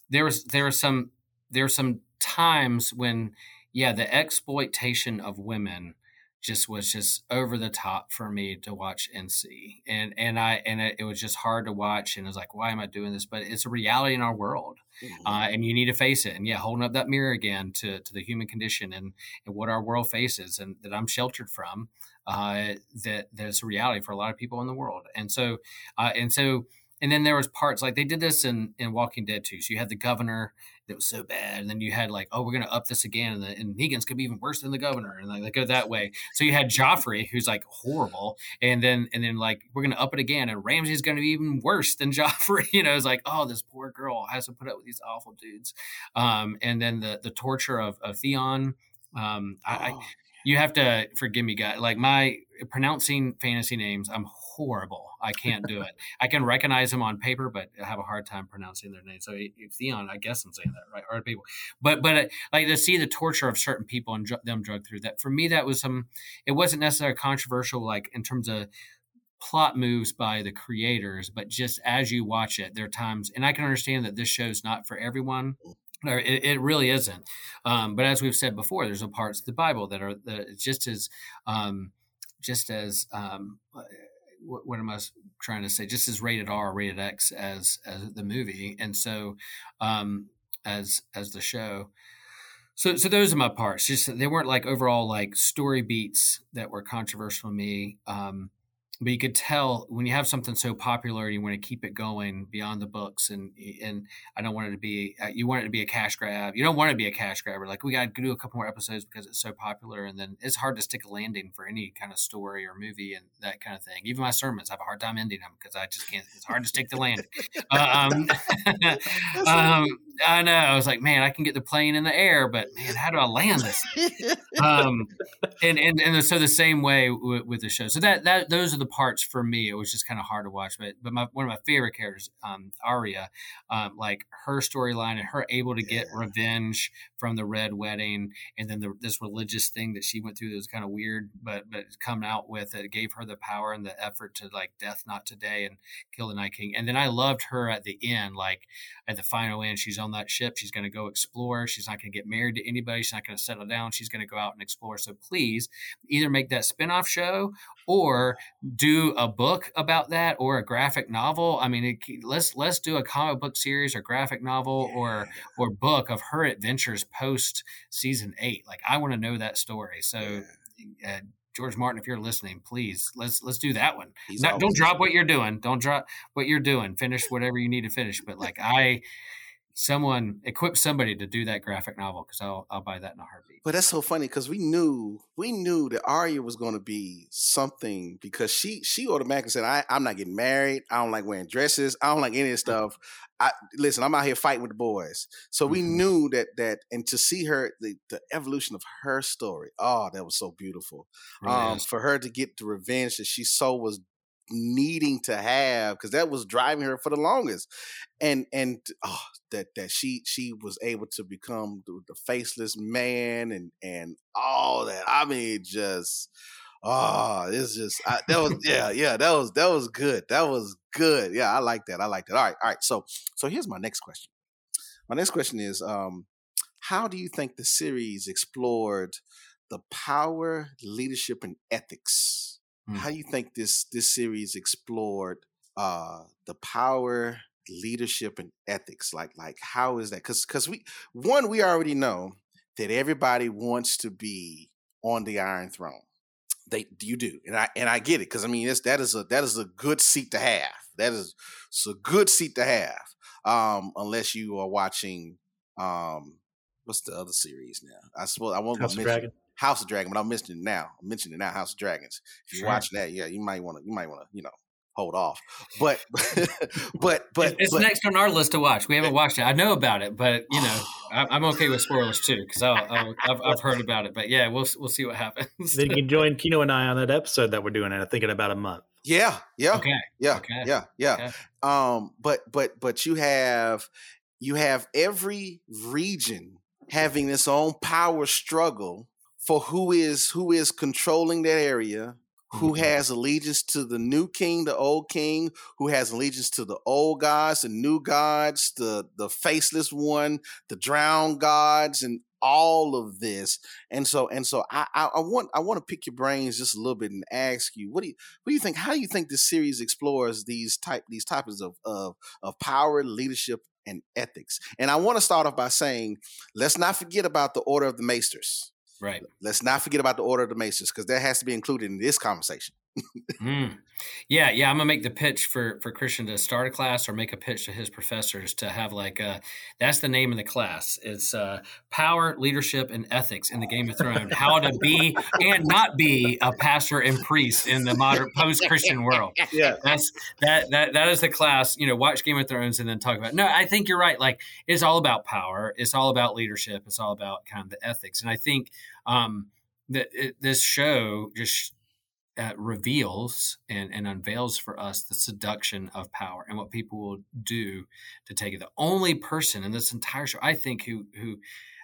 there was there was some there were some times when yeah the exploitation of women just was just over the top for me to watch and see and and i and it, it was just hard to watch and it was like why am i doing this? But it's a reality in our world Mhm. uh, and you need to face it and yeah holding up that mirror again to, to the human condition and, and what our world faces and that i'm sheltered from uh, that there's a reality for a lot of people in the world. And so uh, and so and then there was parts like they did this in in walking dead too. So you had the governor that was so bad and then you had like oh we're gonna up this again and, the, and negan's gonna be even worse than the governor and like they go that way. So you had joffrey who's like horrible and then and then like we're gonna up it again and Ramsay's gonna be even worse than joffrey you know? It's like oh this poor girl has to put up with these awful dudes. Um and then the the torture of, of theon um I, I Oh. You have to forgive me guys like my pronouncing fantasy names i'm horrible. I can't do it. I can recognize them on paper but i have a hard time pronouncing their names so theon i guess i'm saying that right? Or people. But but uh, like to see the torture of certain people and dr- them drug through that for me that was some it wasn't necessarily controversial like in terms of plot moves by the creators but just as you watch it there are times and i can understand that this show's not for everyone or it, it really isn't. Um, but as we've said before there's some parts of the bible that are that just as um, just as um, uh, what, what am I trying to say? Just as rated r rated x as as the movie. And so um, as as the show. So so those are my parts. Just they weren't like overall like story beats that were controversial to me. Um, but you could tell when you have something so popular you want to keep it going beyond the books and and I don't want it to be uh, you want it to be a cash grab. You don't want it to be a cash grabber like we got to do a couple more episodes because it's so popular and then it's hard to stick a landing for any kind of story or movie and that kind of thing. Even my sermons I have a hard time ending them because I just can't it's hard to stick the landing. Um, um, I know I was like man I can get the plane in the air but man how do I land this? Um, and, and and so the same way with, with the show. So that that those are the parts for me. It was just kind of hard to watch, but but my, one of my favorite characters, um, Arya, um, like her storyline and her able to get Yeah. revenge from the Red Wedding, and then the, this religious thing that she went through that was kind of weird, but but come out with it gave her the power and the effort to like death not today and kill the Night King. And then I loved her at the end, like at the final end, she's on that ship. She's going to go explore. She's not going to get married to anybody. She's not going to settle down. She's going to go out and explore. So please either make that spinoff show or do a book about that or a graphic novel. I mean, it, let's let's do a comic book series or graphic novel or or book of her adventures post season eight. Like I want to know that story. So. Uh, George Martin, if you're listening, please let's let's do that one. Not, don't drop what you're doing. Don't drop what you're doing. Finish whatever you need to finish. But like I, someone equip somebody to do that graphic novel because I'll I'll buy that in a heartbeat. But that's so funny because we knew we knew that Arya was going to be something because she she automatically said, I, "I'm not getting married. I don't like wearing dresses. I don't like any of this stuff. I listen. I'm out here fighting with the boys." So we Mhm. knew that that and to see her the, the evolution of her story. Oh, that was so beautiful. Really um, for her to get the revenge that she so was needing to have because that was driving her for the longest. And and oh, that that she she was able to become the, the faceless man and and all that. I mean just oh it's just I, that was yeah yeah that was that was good. That was good. Yeah i like that. I like that. All right all right. So so here's my next question. My next question is um how do you think the series explored the power leadership and ethics Hmm. how do you think this this series explored uh the power leadership and ethics? Like like how is that? Because because we one we already know that everybody wants to be on the iron throne. They you do and i and i get it because i mean that is a that is a good seat to have. That is it's a good seat to have um unless you are watching um what's the other series now? I suppose i won't House mention Dragon. House of Dragon, but I'm mentioning it now. I'm mentioning it now, House of Dragons. If you're Sure. watching that, yeah, you might want to, you might want to, you know, hold off. But, but, but, It's- it's but, next on our list to watch. We haven't watched it. I know about it, but you know, I- I'm okay with spoilers too because I've, I've heard about it. But yeah, we'll we'll see what happens. then you can join Kino and I on that episode that we're doing, and I think in about a month. yeah, yeah, okay. yeah, okay, yeah, yeah. okay. Um, but, but, but you have, you have every region having its own power struggle for who is who is controlling that area who Mhm. has allegiance to the new king, the old king, who has allegiance to the old gods, the new gods, the the faceless one, the drowned gods, and all of this. And so, and so, I, I, I want I want to pick your brains just a little bit and ask you, what do you what do you think? How do you think this series explores these type these topics of of of power, leadership, and ethics? And I want to start off by saying, let's not forget about the order of the maesters. Right. Let's not forget about the order of the maesters because that has to be included in this conversation. Mm. Yeah, yeah. I'm gonna make the pitch for for Christian to start a class or make a pitch to his professors to have like uh that's the name of the class. It's uh power, leadership, and ethics in the Game of Thrones. How to be and not be a pastor and priest in the modern post Christian world. Yeah. That's that that that is the class. You know, watch Game of Thrones and then talk about. No, I think you're right. Like it's all about power. It's all about leadership. It's all about kind of the ethics. And I think um that it, this show just reveals and, and unveils for us the seduction of power and what people will do to take it. The only person in this entire show, I think, who who,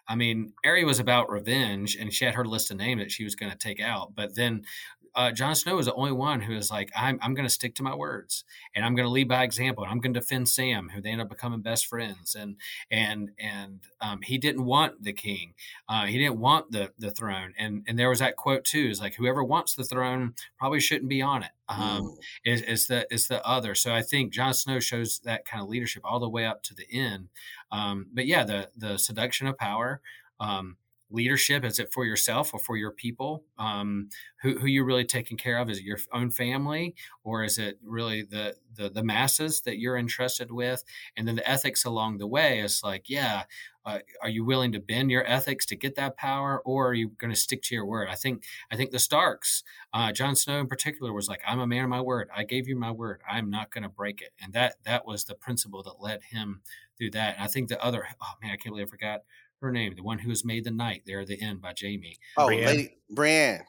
I mean, Arya was about revenge, and she had her list of names that she was going to take out. But then uh, Jon Snow is the only one who is like, I'm I'm going to stick to my words, and I'm going to lead by example, and I'm going to defend Sam, who they end up becoming best friends, and and and um, he didn't want the king, uh, he didn't want the the throne, and and there was that quote too, is like whoever wants the throne probably shouldn't be on it. Um, Mm. is, is the is the other. So I think Jon Snow shows that kind of leadership all the way up to the end. Um, but yeah, the the seduction of power, um, leadership is it for yourself or for your people? Um, who who you're really taking care of? Is it your own family or is it really the the the masses that you're entrusted with? And then the ethics along the way is like, yeah. Uh, are you willing to bend your ethics to get that power, or are you going to stick to your word? I think I think the Starks, uh, Jon Snow in particular, was like, "I'm a man of my word. I gave you my word. I'm not going to break it." And that that was the principle that led him through that. And I think the other, oh man, I can't believe I forgot her name, the one who was made the knight there at the end by Jaime. Oh, Brienne. Lady Brienne.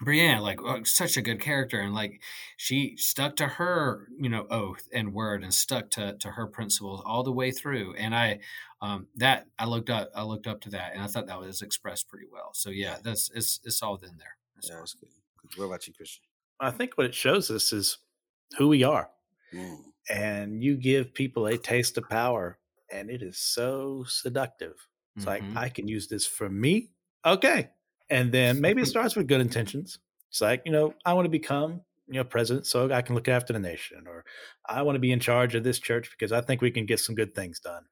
Brienne, like oh, such a good character, and like she stuck to her, you know, oath and word, and stuck to to her principles all the way through. And I, um, that I looked up, I looked up to that, and I thought that was expressed pretty well. So yeah, that's it's it's all in there. That's Yeah, all. that's good. What about you, Christian? I think what it shows us is who we are. Mm. And you give people a taste of power, and it is so seductive. It's like, Mhm. I can use this for me. Okay. And then maybe it starts with good intentions. It's like, you know, I want to become, you know, president so I can look after the nation, or I want to be in charge of this church because I think we can get some good things done.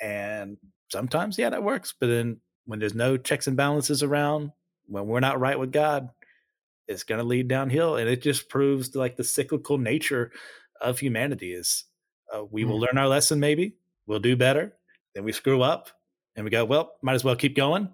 And sometimes, yeah, that works. But then when there's no checks and balances around, when we're not right with God, it's going to lead downhill. And it just proves like the cyclical nature of humanity is uh, we will Mm. learn our lesson, maybe we'll do better. then we screw up, and we go, well, might as well keep going,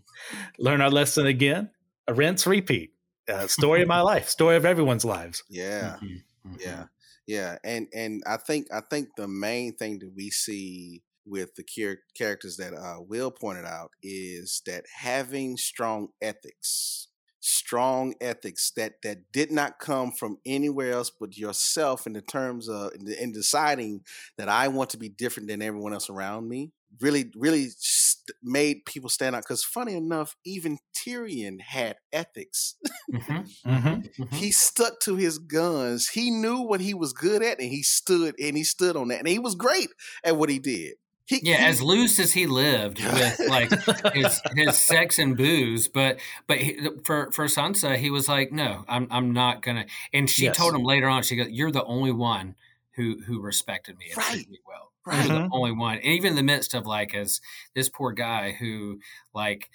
learn our lesson again, a rinse, repeat. Uh, story of my life, story of everyone's lives. Yeah, mm-hmm. yeah, mm-hmm. yeah. And and I think I think the main thing that we see with the char- characters that uh, Will pointed out is that having strong ethics strong ethics that that did not come from anywhere else but yourself in the terms of in, in deciding that I want to be different than everyone else around me really really st- made people stand out because funny enough even Tyrion had ethics mm-hmm. Mm-hmm. mm-hmm. he stuck to his guns he knew what he was good at and he stood and he stood on that and he was great at what he did he, yeah, he, as loose as he lived with like his his sex and booze, but but he, for for Sansa, he was like, no, I'm I'm not gonna. And she yes. told him later on, she goes, "You're the only one who who respected me and right. well. Right. The only one." And even in the midst of like as this poor guy who like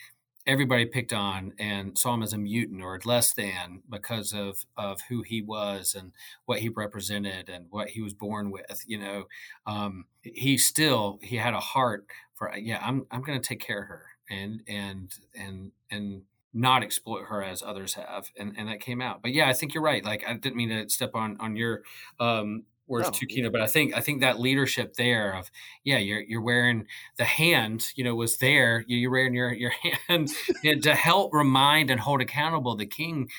everybody picked on and saw him as a mutant or less than because of of who he was and what he represented and what he was born with you know um, he still he had a heart for yeah i'm i'm going to take care of her and and and and not exploit her as others have and and that came out but yeah i think you're right like i didn't mean to step on on your um words no. too keen, but I think I think that leadership there of yeah, you're you're wearing the hand, you know, was there. You're wearing your your hand to help remind and hold accountable the king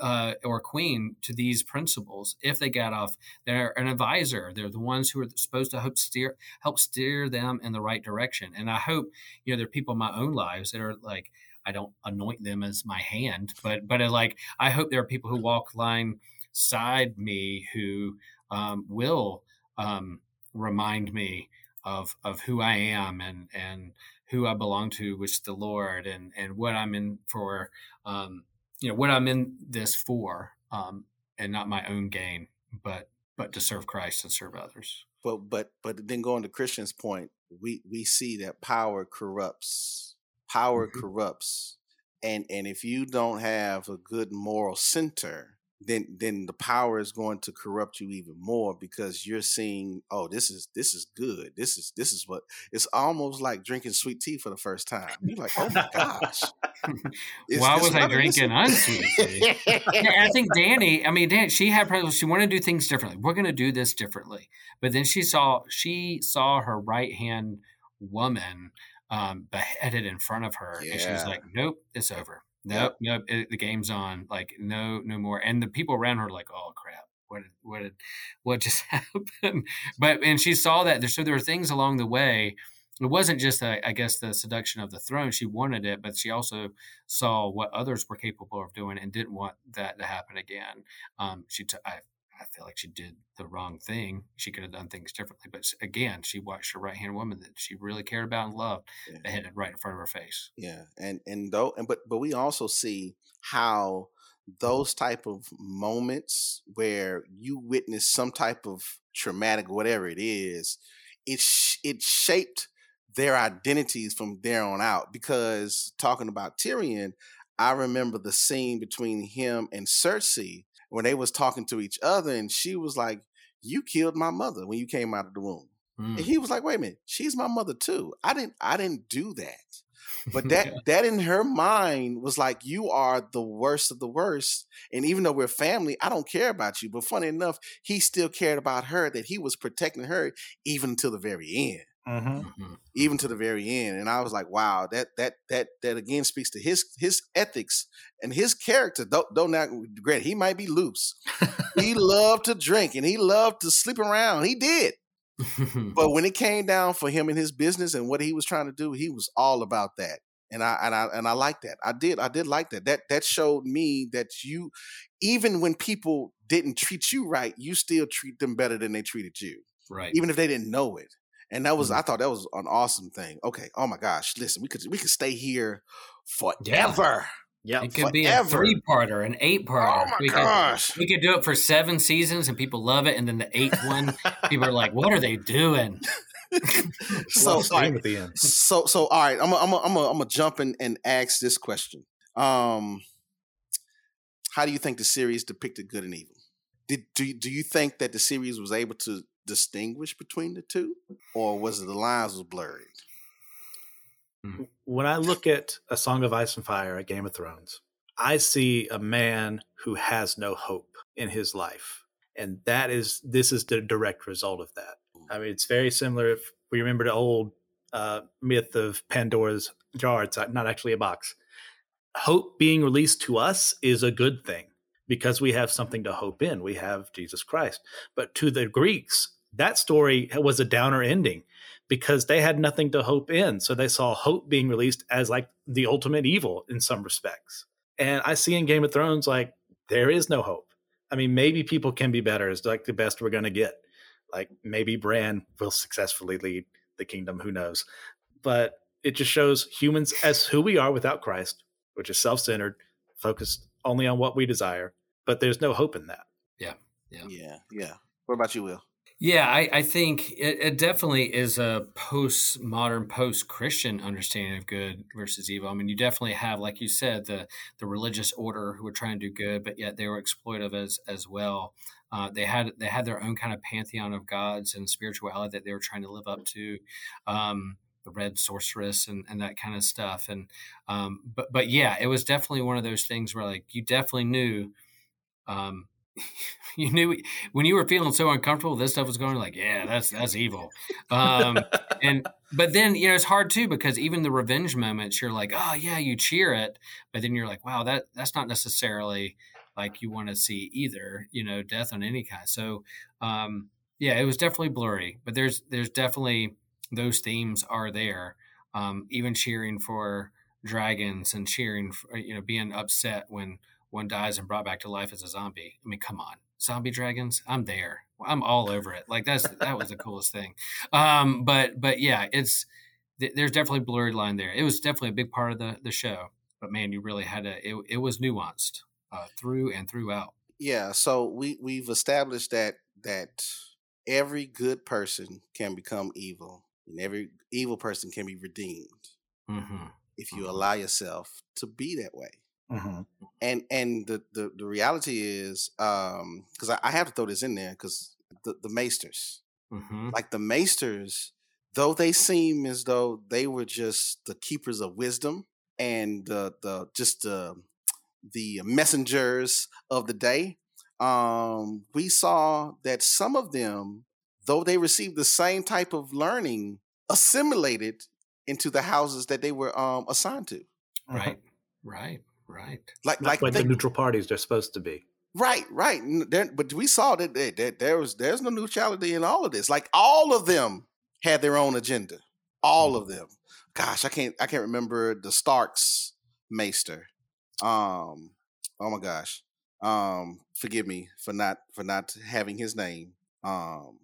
uh, or queen to these principles. If they get off, they're an advisor. They're the ones who are supposed to help steer help steer them in the right direction. And I hope you know there are people in my own lives that are like I don't anoint them as my hand, but but like I hope there are people who walk line side me who um, will um, remind me of of who I am and and who I belong to, which is the Lord, and and what I'm in for, um, you know, what I'm in this for, um, and not my own gain, but but to serve Christ and serve others. But but but then going to Christian's point, we we see that power corrupts. Power mm-hmm. corrupts, and and if you don't have a good moral center, then then the power is going to corrupt you even more because you're seeing oh this is this is good. This is this is what it's almost like drinking sweet tea for the first time. You're like oh my gosh. Why was i drinking unsweet tea? I think Dany i mean dan she had problems she wanted to do things differently. We're going to do this differently. But then she saw she saw her right hand woman um, beheaded in front of her yeah. and she was like nope it's over Nope, nope. It, the game's on. Like no, no more. And the people around her are like, oh crap, what, did, what, did, what just happened? But and she saw that. There, so there were things along the way. It wasn't just, a, I guess, the seduction of the throne. She wanted it, but she also saw what others were capable of doing and didn't want that to happen again. Um, she, t- I I feel like she did the wrong thing. She could have done things differently. But again, she watched her right hand woman that she really cared about and loved yeah. that hit it right in front of her face. Yeah, and and though, and but but we also see how those type of moments where you witness some type of traumatic whatever it is, it sh- it shaped their identities from there on out. Because talking about Tyrion, I remember the scene between him and Cersei when they was talking to each other, and she was like, "You killed my mother when you came out of the womb," mm. and he was like, "Wait a minute, she's my mother too. I didn't, I didn't do that." But that yeah. that in her mind was like, "You are the worst of the worst," and even though we're family, I don't care about you. But funny enough, he still cared about her. That he was protecting her even to the very end. Mm-hmm. mm-hmm. Even to the very end, and I was like, "Wow, that that that that again speaks to his his ethics and his character. Don't don't not regret. He might be loose. he loved to drink and he loved to sleep around. He did, but when it came down for him and his business and what he was trying to do, he was all about that. And I and I and I like that. I did I did like that. That that showed me that you, even when people didn't treat you right, you still treat them better than they treated you. Right. Even if they didn't know it and that was mm-hmm. I thought that was an awesome thing. Okay, oh my gosh, listen, we could we could stay here forever. Yeah, it could forever. be a three parter, an eight parter. Oh my we gosh, could, we could do it for seven seasons, and people love it. And then the eighth one, people are like, "What are they doing?" so, right, at the end. so, so, all right. I'm, a, I'm, a, I'm, a, I'm gonna jump in and ask this question. Um, how do you think the series depicted good and evil? Did do you, do you think that the series was able to distinguish between the two, or was it the lines was blurred? When I look at A Song of Ice and Fire, a Game of Thrones, I see a man who has no hope in his life. And that is, this is the direct result of that. I mean, it's very similar if we remember the old uh, myth of Pandora's jar. It's not actually a box. Hope being released to us is a good thing because we have something to hope in. We have Jesus Christ. But to the Greeks, that story was a downer ending because they had nothing to hope in. So they saw hope being released as like the ultimate evil in some respects. And I see in Game of Thrones, like, there is no hope. I mean, maybe people can be better, is like the best we're going to get. Like, maybe Bran will successfully lead the kingdom, who knows? But it just shows humans as who we are without Christ, which is self centered, focused only on what we desire. But there's no hope in that. Yeah. Yeah. Yeah. Yeah. What about you, Will? Yeah, I, I think it, it, definitely is a post-modern, post-Christian understanding of good versus evil. I mean, you definitely have, like you said, the the religious order who were trying to do good, but yet they were exploitive as as well. Uh, they had they had their own kind of pantheon of gods and spirituality that they were trying to live up to. Um, the red sorceress and, and that kind of stuff. And um, but but yeah, it was definitely one of those things where like you definitely knew um, you knew when you were feeling so uncomfortable, this stuff was going like, yeah, that's that's evil. Um, and but then you know it's hard too because even the revenge moments, you're like, oh yeah, you cheer it, but then you're like, wow, that that's not necessarily like you want to see either. You know, death on any kind. So um, yeah, it was definitely blurry, but there's there's definitely those themes are there. Um, even cheering for dragons and cheering, for, you know, being upset when one dies and brought back to life as a zombie. I mean, come on, zombie dragons. I'm there. I'm all over it. Like that's that was the coolest thing. Um, but but yeah, it's th- there's definitely a blurred line there. It was definitely a big part of the the show. But man, you really had to. It, it was nuanced uh, through and throughout. Yeah. So we we've established that that every good person can become evil, and every evil person can be redeemed mm-hmm. if you mm-hmm. allow yourself to be that way. Mm-hmm. And and the, the the reality is, um, because I, I, have to throw this in there because the the Maesters, mm-hmm. like the Maesters, though they seem as though they were just the keepers of wisdom and the the just the the messengers of the day, um, we saw that some of them, though they received the same type of learning, assimilated into the houses that they were um, assigned to. Right, right. Right. Like Not like they, the neutral parties they're supposed to be. Right, right. but we saw that, that, that there was there's no neutrality in all of this. Like all of them had their own agenda. All mm of them. Gosh, I can't I can't remember the Starks Maester. Um oh my gosh. Um forgive me for not for not having his name. Um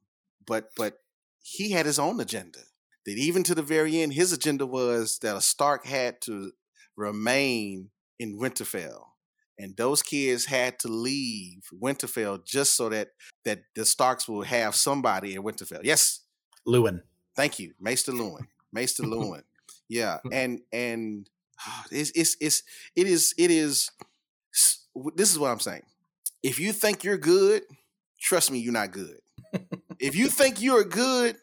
but but he had his own agenda. That even to the very end, his agenda was that a Stark had to remain in Winterfell. And those kids had to leave Winterfell just so that that the Starks will have somebody in Winterfell. Yes, Luwin. Thank you, Maester Luwin. Maester Luwin. Yeah, and and it's it's it's it is it is. This is what I'm saying. If you think you're good, trust me, you're not good. if you think you're good,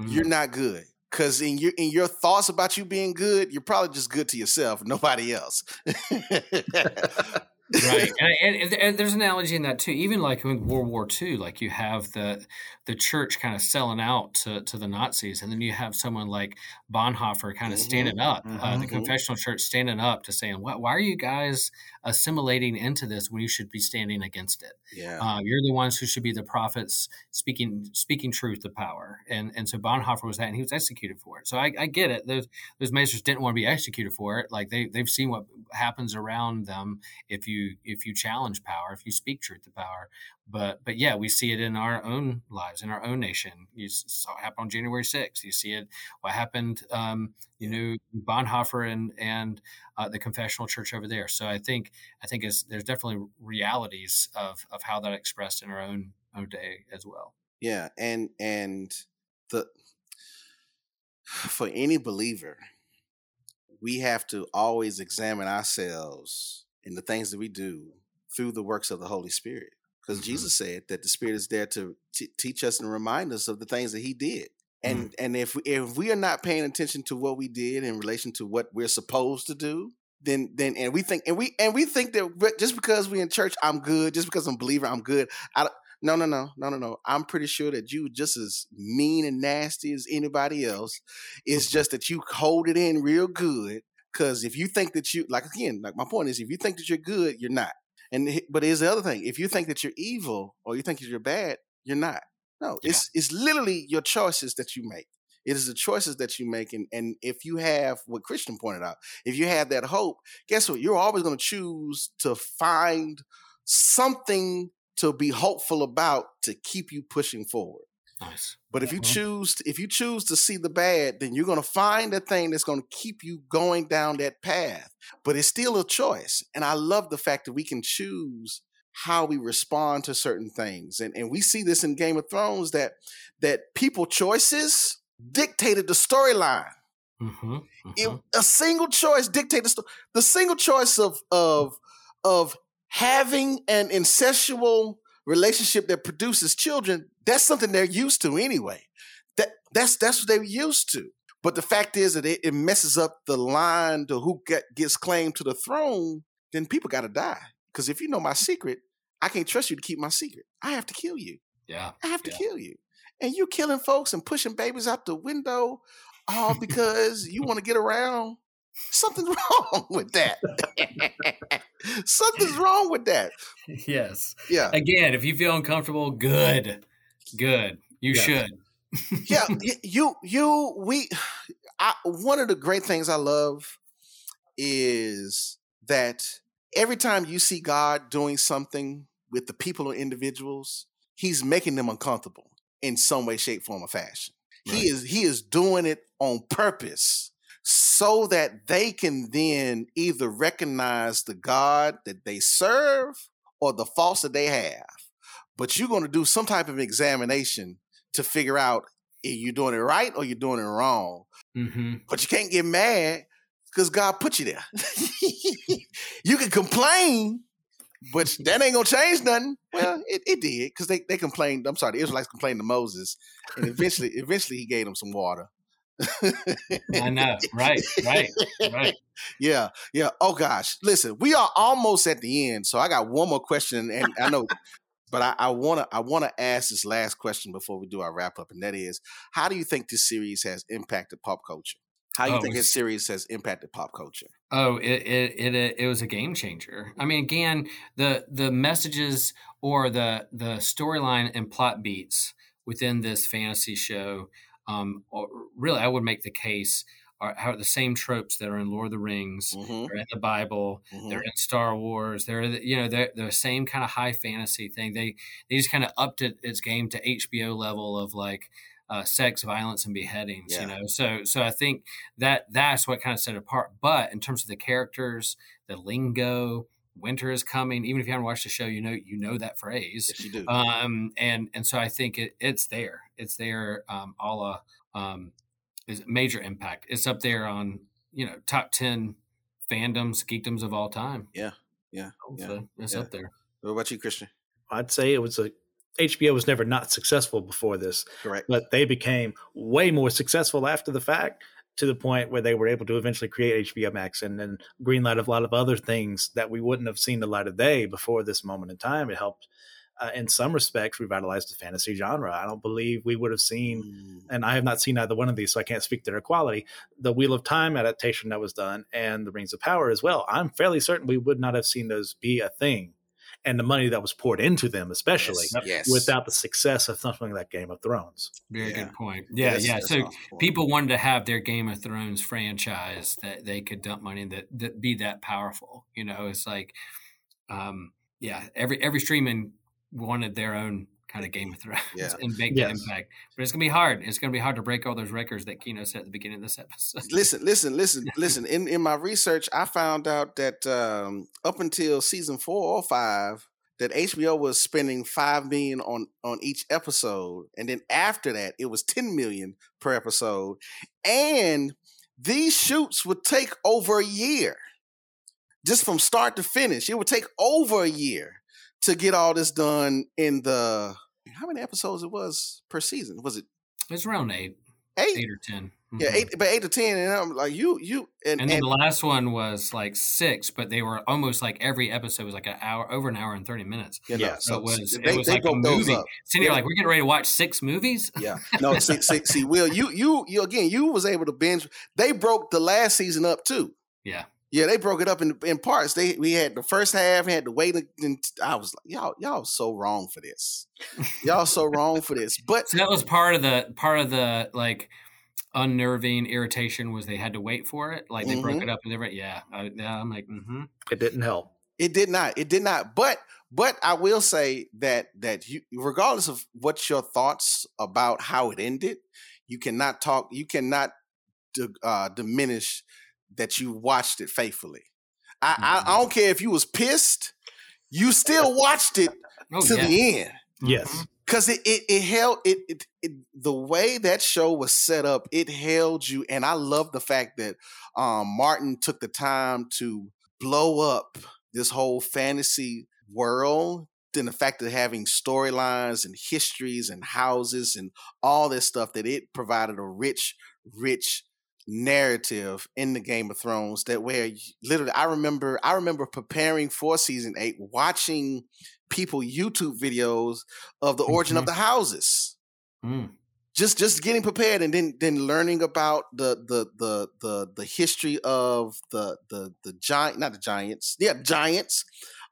mm-hmm. you're not good. Cause in your in your thoughts about you being good, you're probably just good to yourself, nobody else. right. And, and, and, there's an analogy in that too. Even like in world war ii like you have the the church kind of selling out to, to the nazis and then you have someone like bonhoeffer kind of mm-hmm. standing up mm-hmm. uh, the mm-hmm. confessional church standing up to saying why, why are you guys assimilating into this when you should be standing against it? Yeah. Uh, you're the ones who should be the prophets speaking speaking truth to power. And and so bonhoeffer was that and he was executed for it. So i, I get it. Those those maesters didn't want to be executed for it. Like they, they've seen what happens around them if you if you challenge power, if you speak truth to power. But but yeah, we see it in our own lives, in our own nation. You saw it happen on January 6th. You see it what happened, um, you know, Bonhoeffer and and uh, the Confessional Church over there. So I think I think there's definitely realities of of how that expressed in our own own day as well. Yeah, and and the for any believer, we have to always examine ourselves and the things that we do through the works of the Holy Spirit. because Mhm. Jesus said that the Spirit is there to t- teach us and remind us of the things that He did. And and if we, if we are not paying attention to what we did in relation to what we're supposed to do, then then and we think and we and we think that just because we're in church, I'm good. Just because I'm a believer, I'm good. I don't, no no no no no no. I'm pretty sure that you just as mean and nasty as anybody else. It's just that you hold it in real good. Because if you think that you like again, like my point is, if you think that you're good, you're not. And but here's the other thing: if you think that you're evil or you think that you're bad, you're not. No, Yeah. it's it's literally your choices that you make. It is the choices that you make, and and if you have what Christian pointed out, if you have that hope, guess what? You're always going to choose to find something to be hopeful about to keep you pushing forward. Nice. But if you Mhm. choose, if you choose to see the bad, then you're going to find that thing that's going to keep you going down that path. But it's still a choice, and I love the fact that we can choose how we respond to certain things, and and we see this in Game of Thrones that that people choices dictated the storyline. Mm-hmm. It, a single choice dictated the, sto- the single choice of of of having an incestual relationship that produces children. That's something they're used to anyway. That that's that's what they're used to. But the fact is that it, it messes up the line to who get, gets claim to the throne. Then people got to die. Because if you know my secret, I can't trust you to keep my secret. I have to kill you. yeah. I have to Yeah. kill you. And you killing folks and pushing babies out the window all because you want to get around. Something's wrong with that. Something's wrong with that. yes. Yeah. Again, if you feel uncomfortable, good. Good. You Yeah. should. Yeah. You, you, we, I, one of the great things I love is that every time you see God doing something with the people or individuals, he's making them uncomfortable in some way, shape, form, or fashion. Right. He is he is doing it on purpose so that they can then either recognize the God that they serve or the false that they have. But you're going to do some type of examination to figure out if you're doing it right or you're doing it wrong. Mm-hmm. But you can't get mad because God put you there. you can complain, but that ain't gonna change nothing. Well, it, it did because they, they complained. I'm sorry, the Israelites complained to Moses, and eventually, eventually, he gave them some water. I know. Right. Right. Right. Yeah, yeah. Oh gosh, listen, we are almost at the end, so I got one more question, and I know, but I, I wanna I wanna ask this last question before we do our wrap up, and that is, how do you think this series has impacted pop culture? How do you Oh, think this series has impacted pop culture? Oh, it, it it it was a game changer. I mean, again, the the messages or the the storyline and plot beats within this fantasy show, um, or really, I would make the case are, are the same tropes that are in Lord of the Rings, Mm-hmm, they're in the Bible, they're in Star Wars. They're you know they're, they're the same kind of high fantasy thing. They they just kind of upped it, its game to HBO level of like uh, sex, violence, and beheadings. Yeah. You know, so so I think that that's what kind of set it apart. But in terms of the characters, the lingo, winter is coming. Even if you haven't watched the show, you know you know that phrase. yes, you do. Um, and and so I think it, it's there. It's there. Um, all a um, is major impact. It's up there on you know top ten fandoms, geekdoms of all time. Yeah, yeah, yeah, So it's yeah. up there. what about you, Christian? I'd say it was a HBO was never not successful before this, Correct. but they became way more successful after the fact to the point where they were able to eventually create HBO Max and then greenlight a lot of other things that we wouldn't have seen the light of day before this moment in time. It helped, uh, in some respects, revitalize the fantasy genre. I don't believe we would have seen Mm, and I have not seen either one of these, so I can't speak to their quality. The Wheel of Time adaptation that was done and the Rings of Power as well. I'm fairly certain we would not have seen those be a thing, and the money that was poured into them, especially yes, yes. without the success of something like Game of Thrones. Very Yeah. good point. Yeah, Yes, yeah. So people wanted to have their Game of Thrones franchise that they could dump money in that that be that powerful. You know, it's like, um, yeah, every every streaming wanted their own kind of Game of Thrones Yeah. and make Yes. that impact. But it's gonna be hard. It's gonna be hard to break all those records that Kino set at the beginning of this episode. listen, listen, listen, listen. In in my research, I found out that um, up until season four or five, that HBO was spending five million on on each episode, and then after that, it was ten million per episode, and these shoots would take over a year, just from start to finish. It would take over a year to get all this done in the how many episodes it was per season? Was it It's around eight, eight? eight or 10 Yeah, Mhm. eight, but eight to ten, and I'm like, you, you, and, And then and the last one was like six, but they were almost like every episode was like an hour, over an hour and thirty minutes. yeah, So it was, they, it was they like a movie. up. So you're like, we're getting ready to watch six movies. Yeah, no, see, see, see, Will, you, you, you again, you was able to binge. They broke the last season up too. Yeah. Yeah, they broke it up in in parts. They we had the first half, had to wait, and I was like, y'all, y'all so wrong for this. Y'all so wrong for this. But So that was part of the part of the like unnerving irritation was they had to wait for it. Like they broke Mhm. it up and different. Yeah, I, yeah. I'm like, mm-hmm. It didn't help. It did not. It did not. But but I will say that that you, regardless of what your thoughts about how it ended, you cannot talk. You cannot d- uh, diminish that you watched it faithfully. I, I I don't care if you was pissed. You still watched it oh to yeah. the end Yes. because it, it it held it, it it the way that show was set up it held you and i love the fact that um martin took the time to blow up this whole fantasy world then the fact of having storylines and histories and houses and all this stuff that it provided a rich rich narrative in the game of thrones that where literally i remember i remember preparing for season 8 watching people youtube videos of the origin of Mhm. the houses Mm. just just getting prepared and then then learning about the the the the the history of the the the giant not the giants yeah giants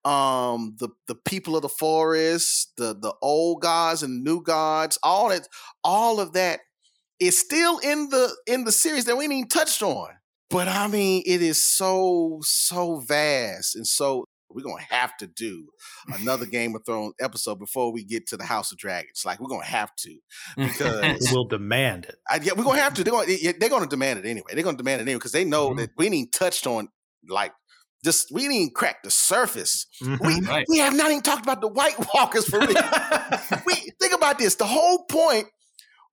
um the the people of the forest the the old gods and new gods all that all of that is still in the in the series that we ain't even touched on but i mean it is so so vast and so we're gonna have to do another game of thrones episode before we get to the house of dragons like we're gonna have to because We'll demand it. I, yeah, we're gonna have to. They're gonna, they're gonna demand it anyway. They're gonna demand it anyway because they know Mhm. that we ain't even touched on like just we didn't crack the surface. We Mhm. right. we have not even talked about the White Walkers for real. we think about this. The whole point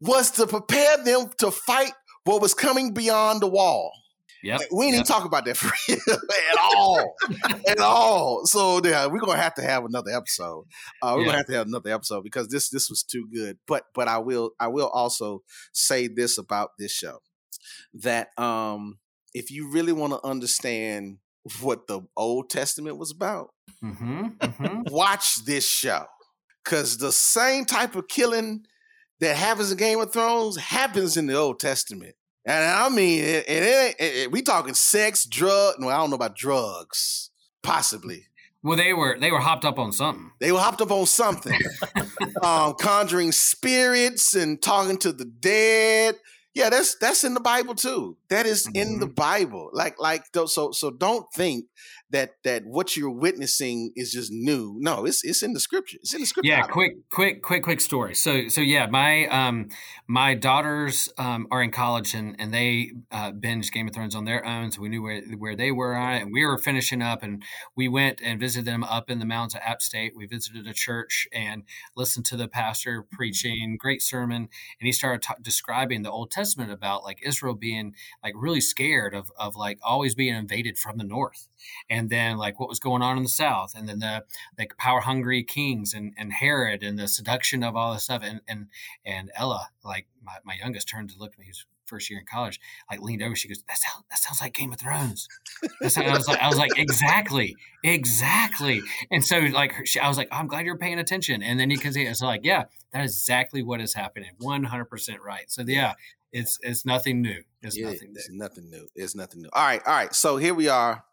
was to prepare them to fight what was coming beyond the wall. Yep. We ain't even yep. talk about that for real at all, at all. So yeah, we're gonna have to have another episode. Uh, we're Yeah. gonna have to have another episode because this this was too good. But but I will I will also say this about this show that um if you really want to understand what the Old Testament was about, Mm-hmm. Mm-hmm. watch this show because the same type of killing that happens in Game of Thrones happens in the Old Testament. And I mean, it, it, it- it- we talking sex, drug. No, I don't know about drugs. Possibly, Well, they were they were hopped up on something. they were hopped up on something, um, conjuring spirits and talking to the dead. Yeah, that's that's in the Bible too. That is in the Bible. Like like so so don't think that that what you're witnessing is just new. No, it's it's in the scripture. It's in the scripture. Yeah, quick, quick, quick, quick story. So, so yeah, my um, my daughters um, are in college and and they uh, binged Game of Thrones on their own, so we knew where where they were on it, and we were finishing up, and we went and visited them up in the mountains of App State. We visited a church and listened to the pastor preaching, great sermon, and he started ta- describing the Old Testament about like Israel being like really scared of of like always being invaded from the north, and then like what was going on in the south, and then the like power hungry kings and, and Herod and the seduction of all this stuff. And and and Ella, like my, my youngest, turned to look at me. Who's first year in college, like leaned over. She goes, "That sounds that sounds like Game of Thrones." That's I was like, I was like, exactly, exactly. And so like her- she, I was like, I'm glad you're paying attention. And then you can see it's like, yeah, that is exactly what is happening. One hundred percent right. So yeah, it's it's nothing new. It's Yeah, nothing new. It's nothing new. It's nothing new. All right, all right. So here we are,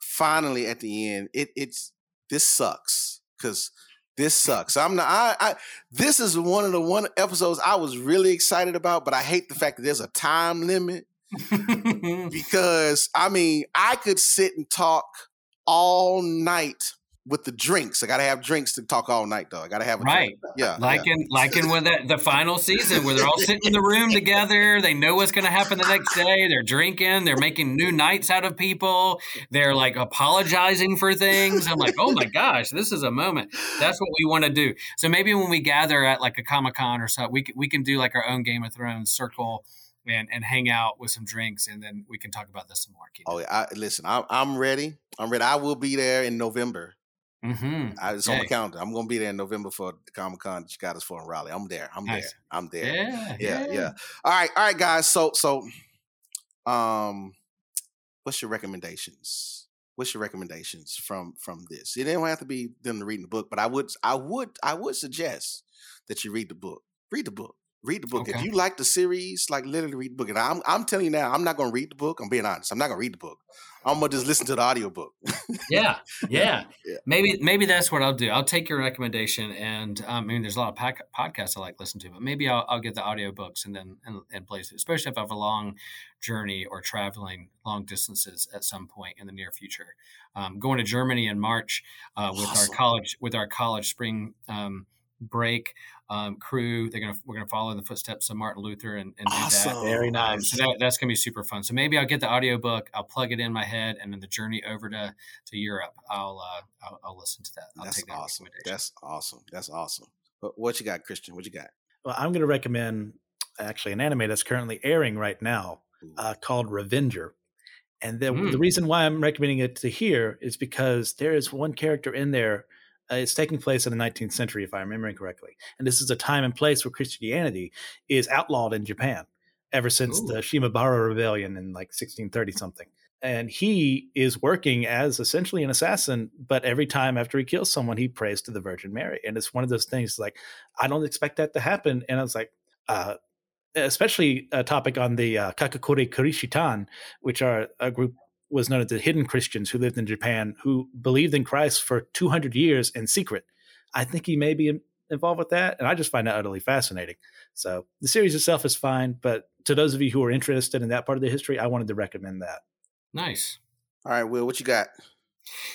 finally at the end. It it's this sucks because this sucks. I'm not. I, I this is one of the one episodes I was really excited about, but I hate the fact that there's a time limit because I mean I could sit and talk all night with the drinks. I gotta have drinks to talk all night though. I gotta have a Right. drink. Yeah, like yeah. in like in with the, the final season where they're all sitting in the room together they know what's going to happen the next day they're drinking they're making new knights out of people they're like apologizing for things i'm like oh my gosh this is a moment that's what we want to do so maybe when we gather at like a comic-con or something we can, we can do like our own game of thrones circle and and hang out with some drinks and then we can talk about this some more Keith. Oh yeah. I, listen, I'm I'm ready. I'm ready. I will be there in November. Mm-hmm. I, it's on my Yay. calendar. I'm going to be there in November for the Comic Con that you got us for in Raleigh. I'm there. I'm Nice. there. I'm there. Yeah, yeah, yeah. All right, all right, guys. So, so, um, what's your recommendations? What's your recommendations from from this? It don't have to be them reading the book, but I would, I would, I would suggest that you read the book. Read the book. Read the book. If you like the series, like literally read the book. And I'm, I'm telling you now, I'm not going to read the book. I'm being honest. I'm not going to read the book. I'm gonna just listen to the audiobook. Yeah, yeah. Yeah. Maybe maybe that's what I'll do. I'll take your recommendation, and um, I mean, there's a lot of pac- podcasts I like to listen to, but maybe I'll, I'll get the audiobooks and then and, and place it, especially if I have a long journey or traveling long distances at some point in the near future. Um, going to Germany in March uh, with Awesome. our college with our college spring um, break um, crew. They're gonna we're gonna follow in the footsteps of Martin Luther and, and do that. Awesome. Very nice. so that, that's gonna be super fun. So maybe I'll get the audiobook, I'll plug it in my head, and then the journey over to to Europe, I'll uh, I'll, I'll listen to that. I'll That's take that awesome. That's awesome. That's awesome. But what you got, Christian? What you got? Well, I'm going to recommend actually an anime that's currently airing right now uh, called Revenger. And the, Mm. the reason why I'm recommending it to here is because there is one character in there. Uh, it's taking place in the 19th century, if I'm remembering correctly. And this is a time and place where Christianity is outlawed in Japan ever since Ooh. the Shimabara Rebellion in like 1630 something. And he is working as essentially an assassin, but every time after he kills someone, he prays to the Virgin Mary. And it's one of those things like, I don't expect that to happen. And I was like, uh, especially a topic on the uh, Kakakure Kirishitan, which are a group was known as the hidden Christians who lived in Japan who believed in Christ for 200 years in secret. I think he may be involved with that, and I just find that utterly fascinating. So the series itself is fine, but to those of you who are interested in that part of the history, I wanted to recommend that. Nice. All right, Will, what you got?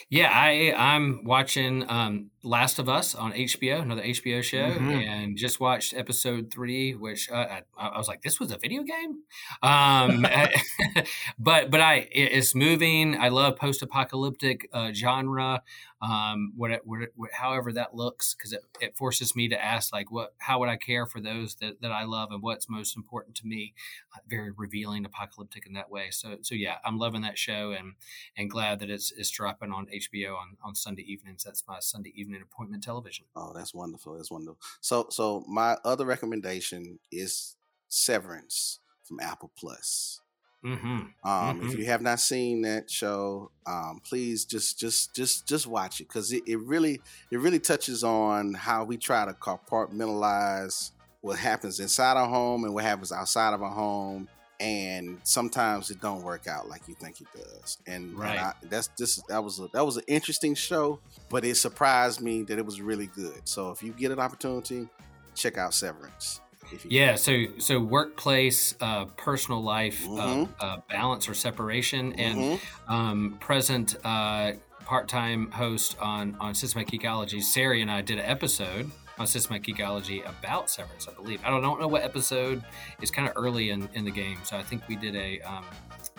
Yeah, I I'm watching um, Last of Us on HBO, another HBO show, Mhm. and just watched episode three, which uh, I, I was like, this was a video game. Um, but but I it- it's moving. I love post apocalyptic uh, genre. Um, what it, what, it, what however that looks, because it, it forces me to ask like, what how would I care for those that, that I love and what's most important to me? Uh, very revealing, apocalyptic in that way. So so yeah, I'm loving that show and and glad that it's it's dropping on HBO on, on Sunday evenings. That's my Sunday evening appointment television. Oh, that's wonderful. That's wonderful. So, so my other recommendation is Severance from Apple Plus. Mm-hmm. Um, If Mhm. you have not seen that show, um, please just just just just watch it because it, it really it really touches on how we try to compartmentalize what happens inside our home and what happens outside of our home, and sometimes it don't work out like you think it does. And, and Right. I, that's this that was a, that was an interesting show, but it surprised me that it was really good. So if you get an opportunity, check out Severance. Yeah, so so workplace, uh, personal life, Mhm. uh, uh, balance or separation, and Mhm. um, present uh, part-time host on on Systematic Geekology, Sari and I did an episode on Systematic Geekology about severance. I believe I don't, don't know what episode. It's kind of early in, in the game, so I think we did a um,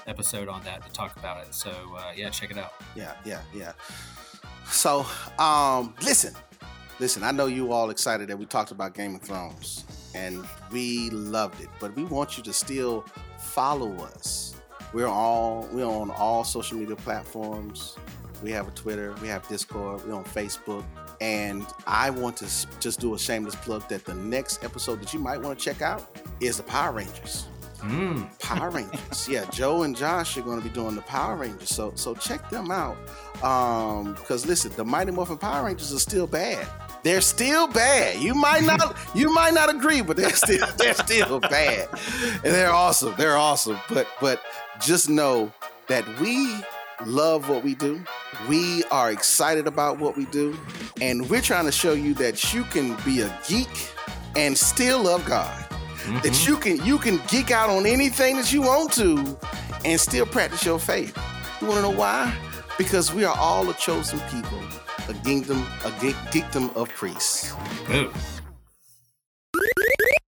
episode on that to talk about it. So uh, yeah, check it out. yeah, yeah, yeah. So, um, listen, listen. I know you all excited that we talked about Game of Thrones, and we loved it. But we want you to still follow us. We're all we're on all social media platforms. We have a Twitter, we have Discord, we're on Facebook, and I want to just do a shameless plug that the next episode that you might want to check out is the Power Rangers. Mm. Power Rangers. Yeah, Joe and Josh are going to be doing the Power Rangers. So so check them out. Um, because listen, the Mighty Morphin Power Rangers are still bad. They're still bad. You might not you might not agree, but they're still they're still bad. And they're awesome. They're awesome. But but just know that we love what we do. We are excited about what we do. And we're trying to show you that you can be a geek and still love God Mhm. that you can you can geek out on anything that you want to and still practice your faith. You want to know why? Because we are all a chosen people, a kingdom, a geek, geekdom of priests. Ooh.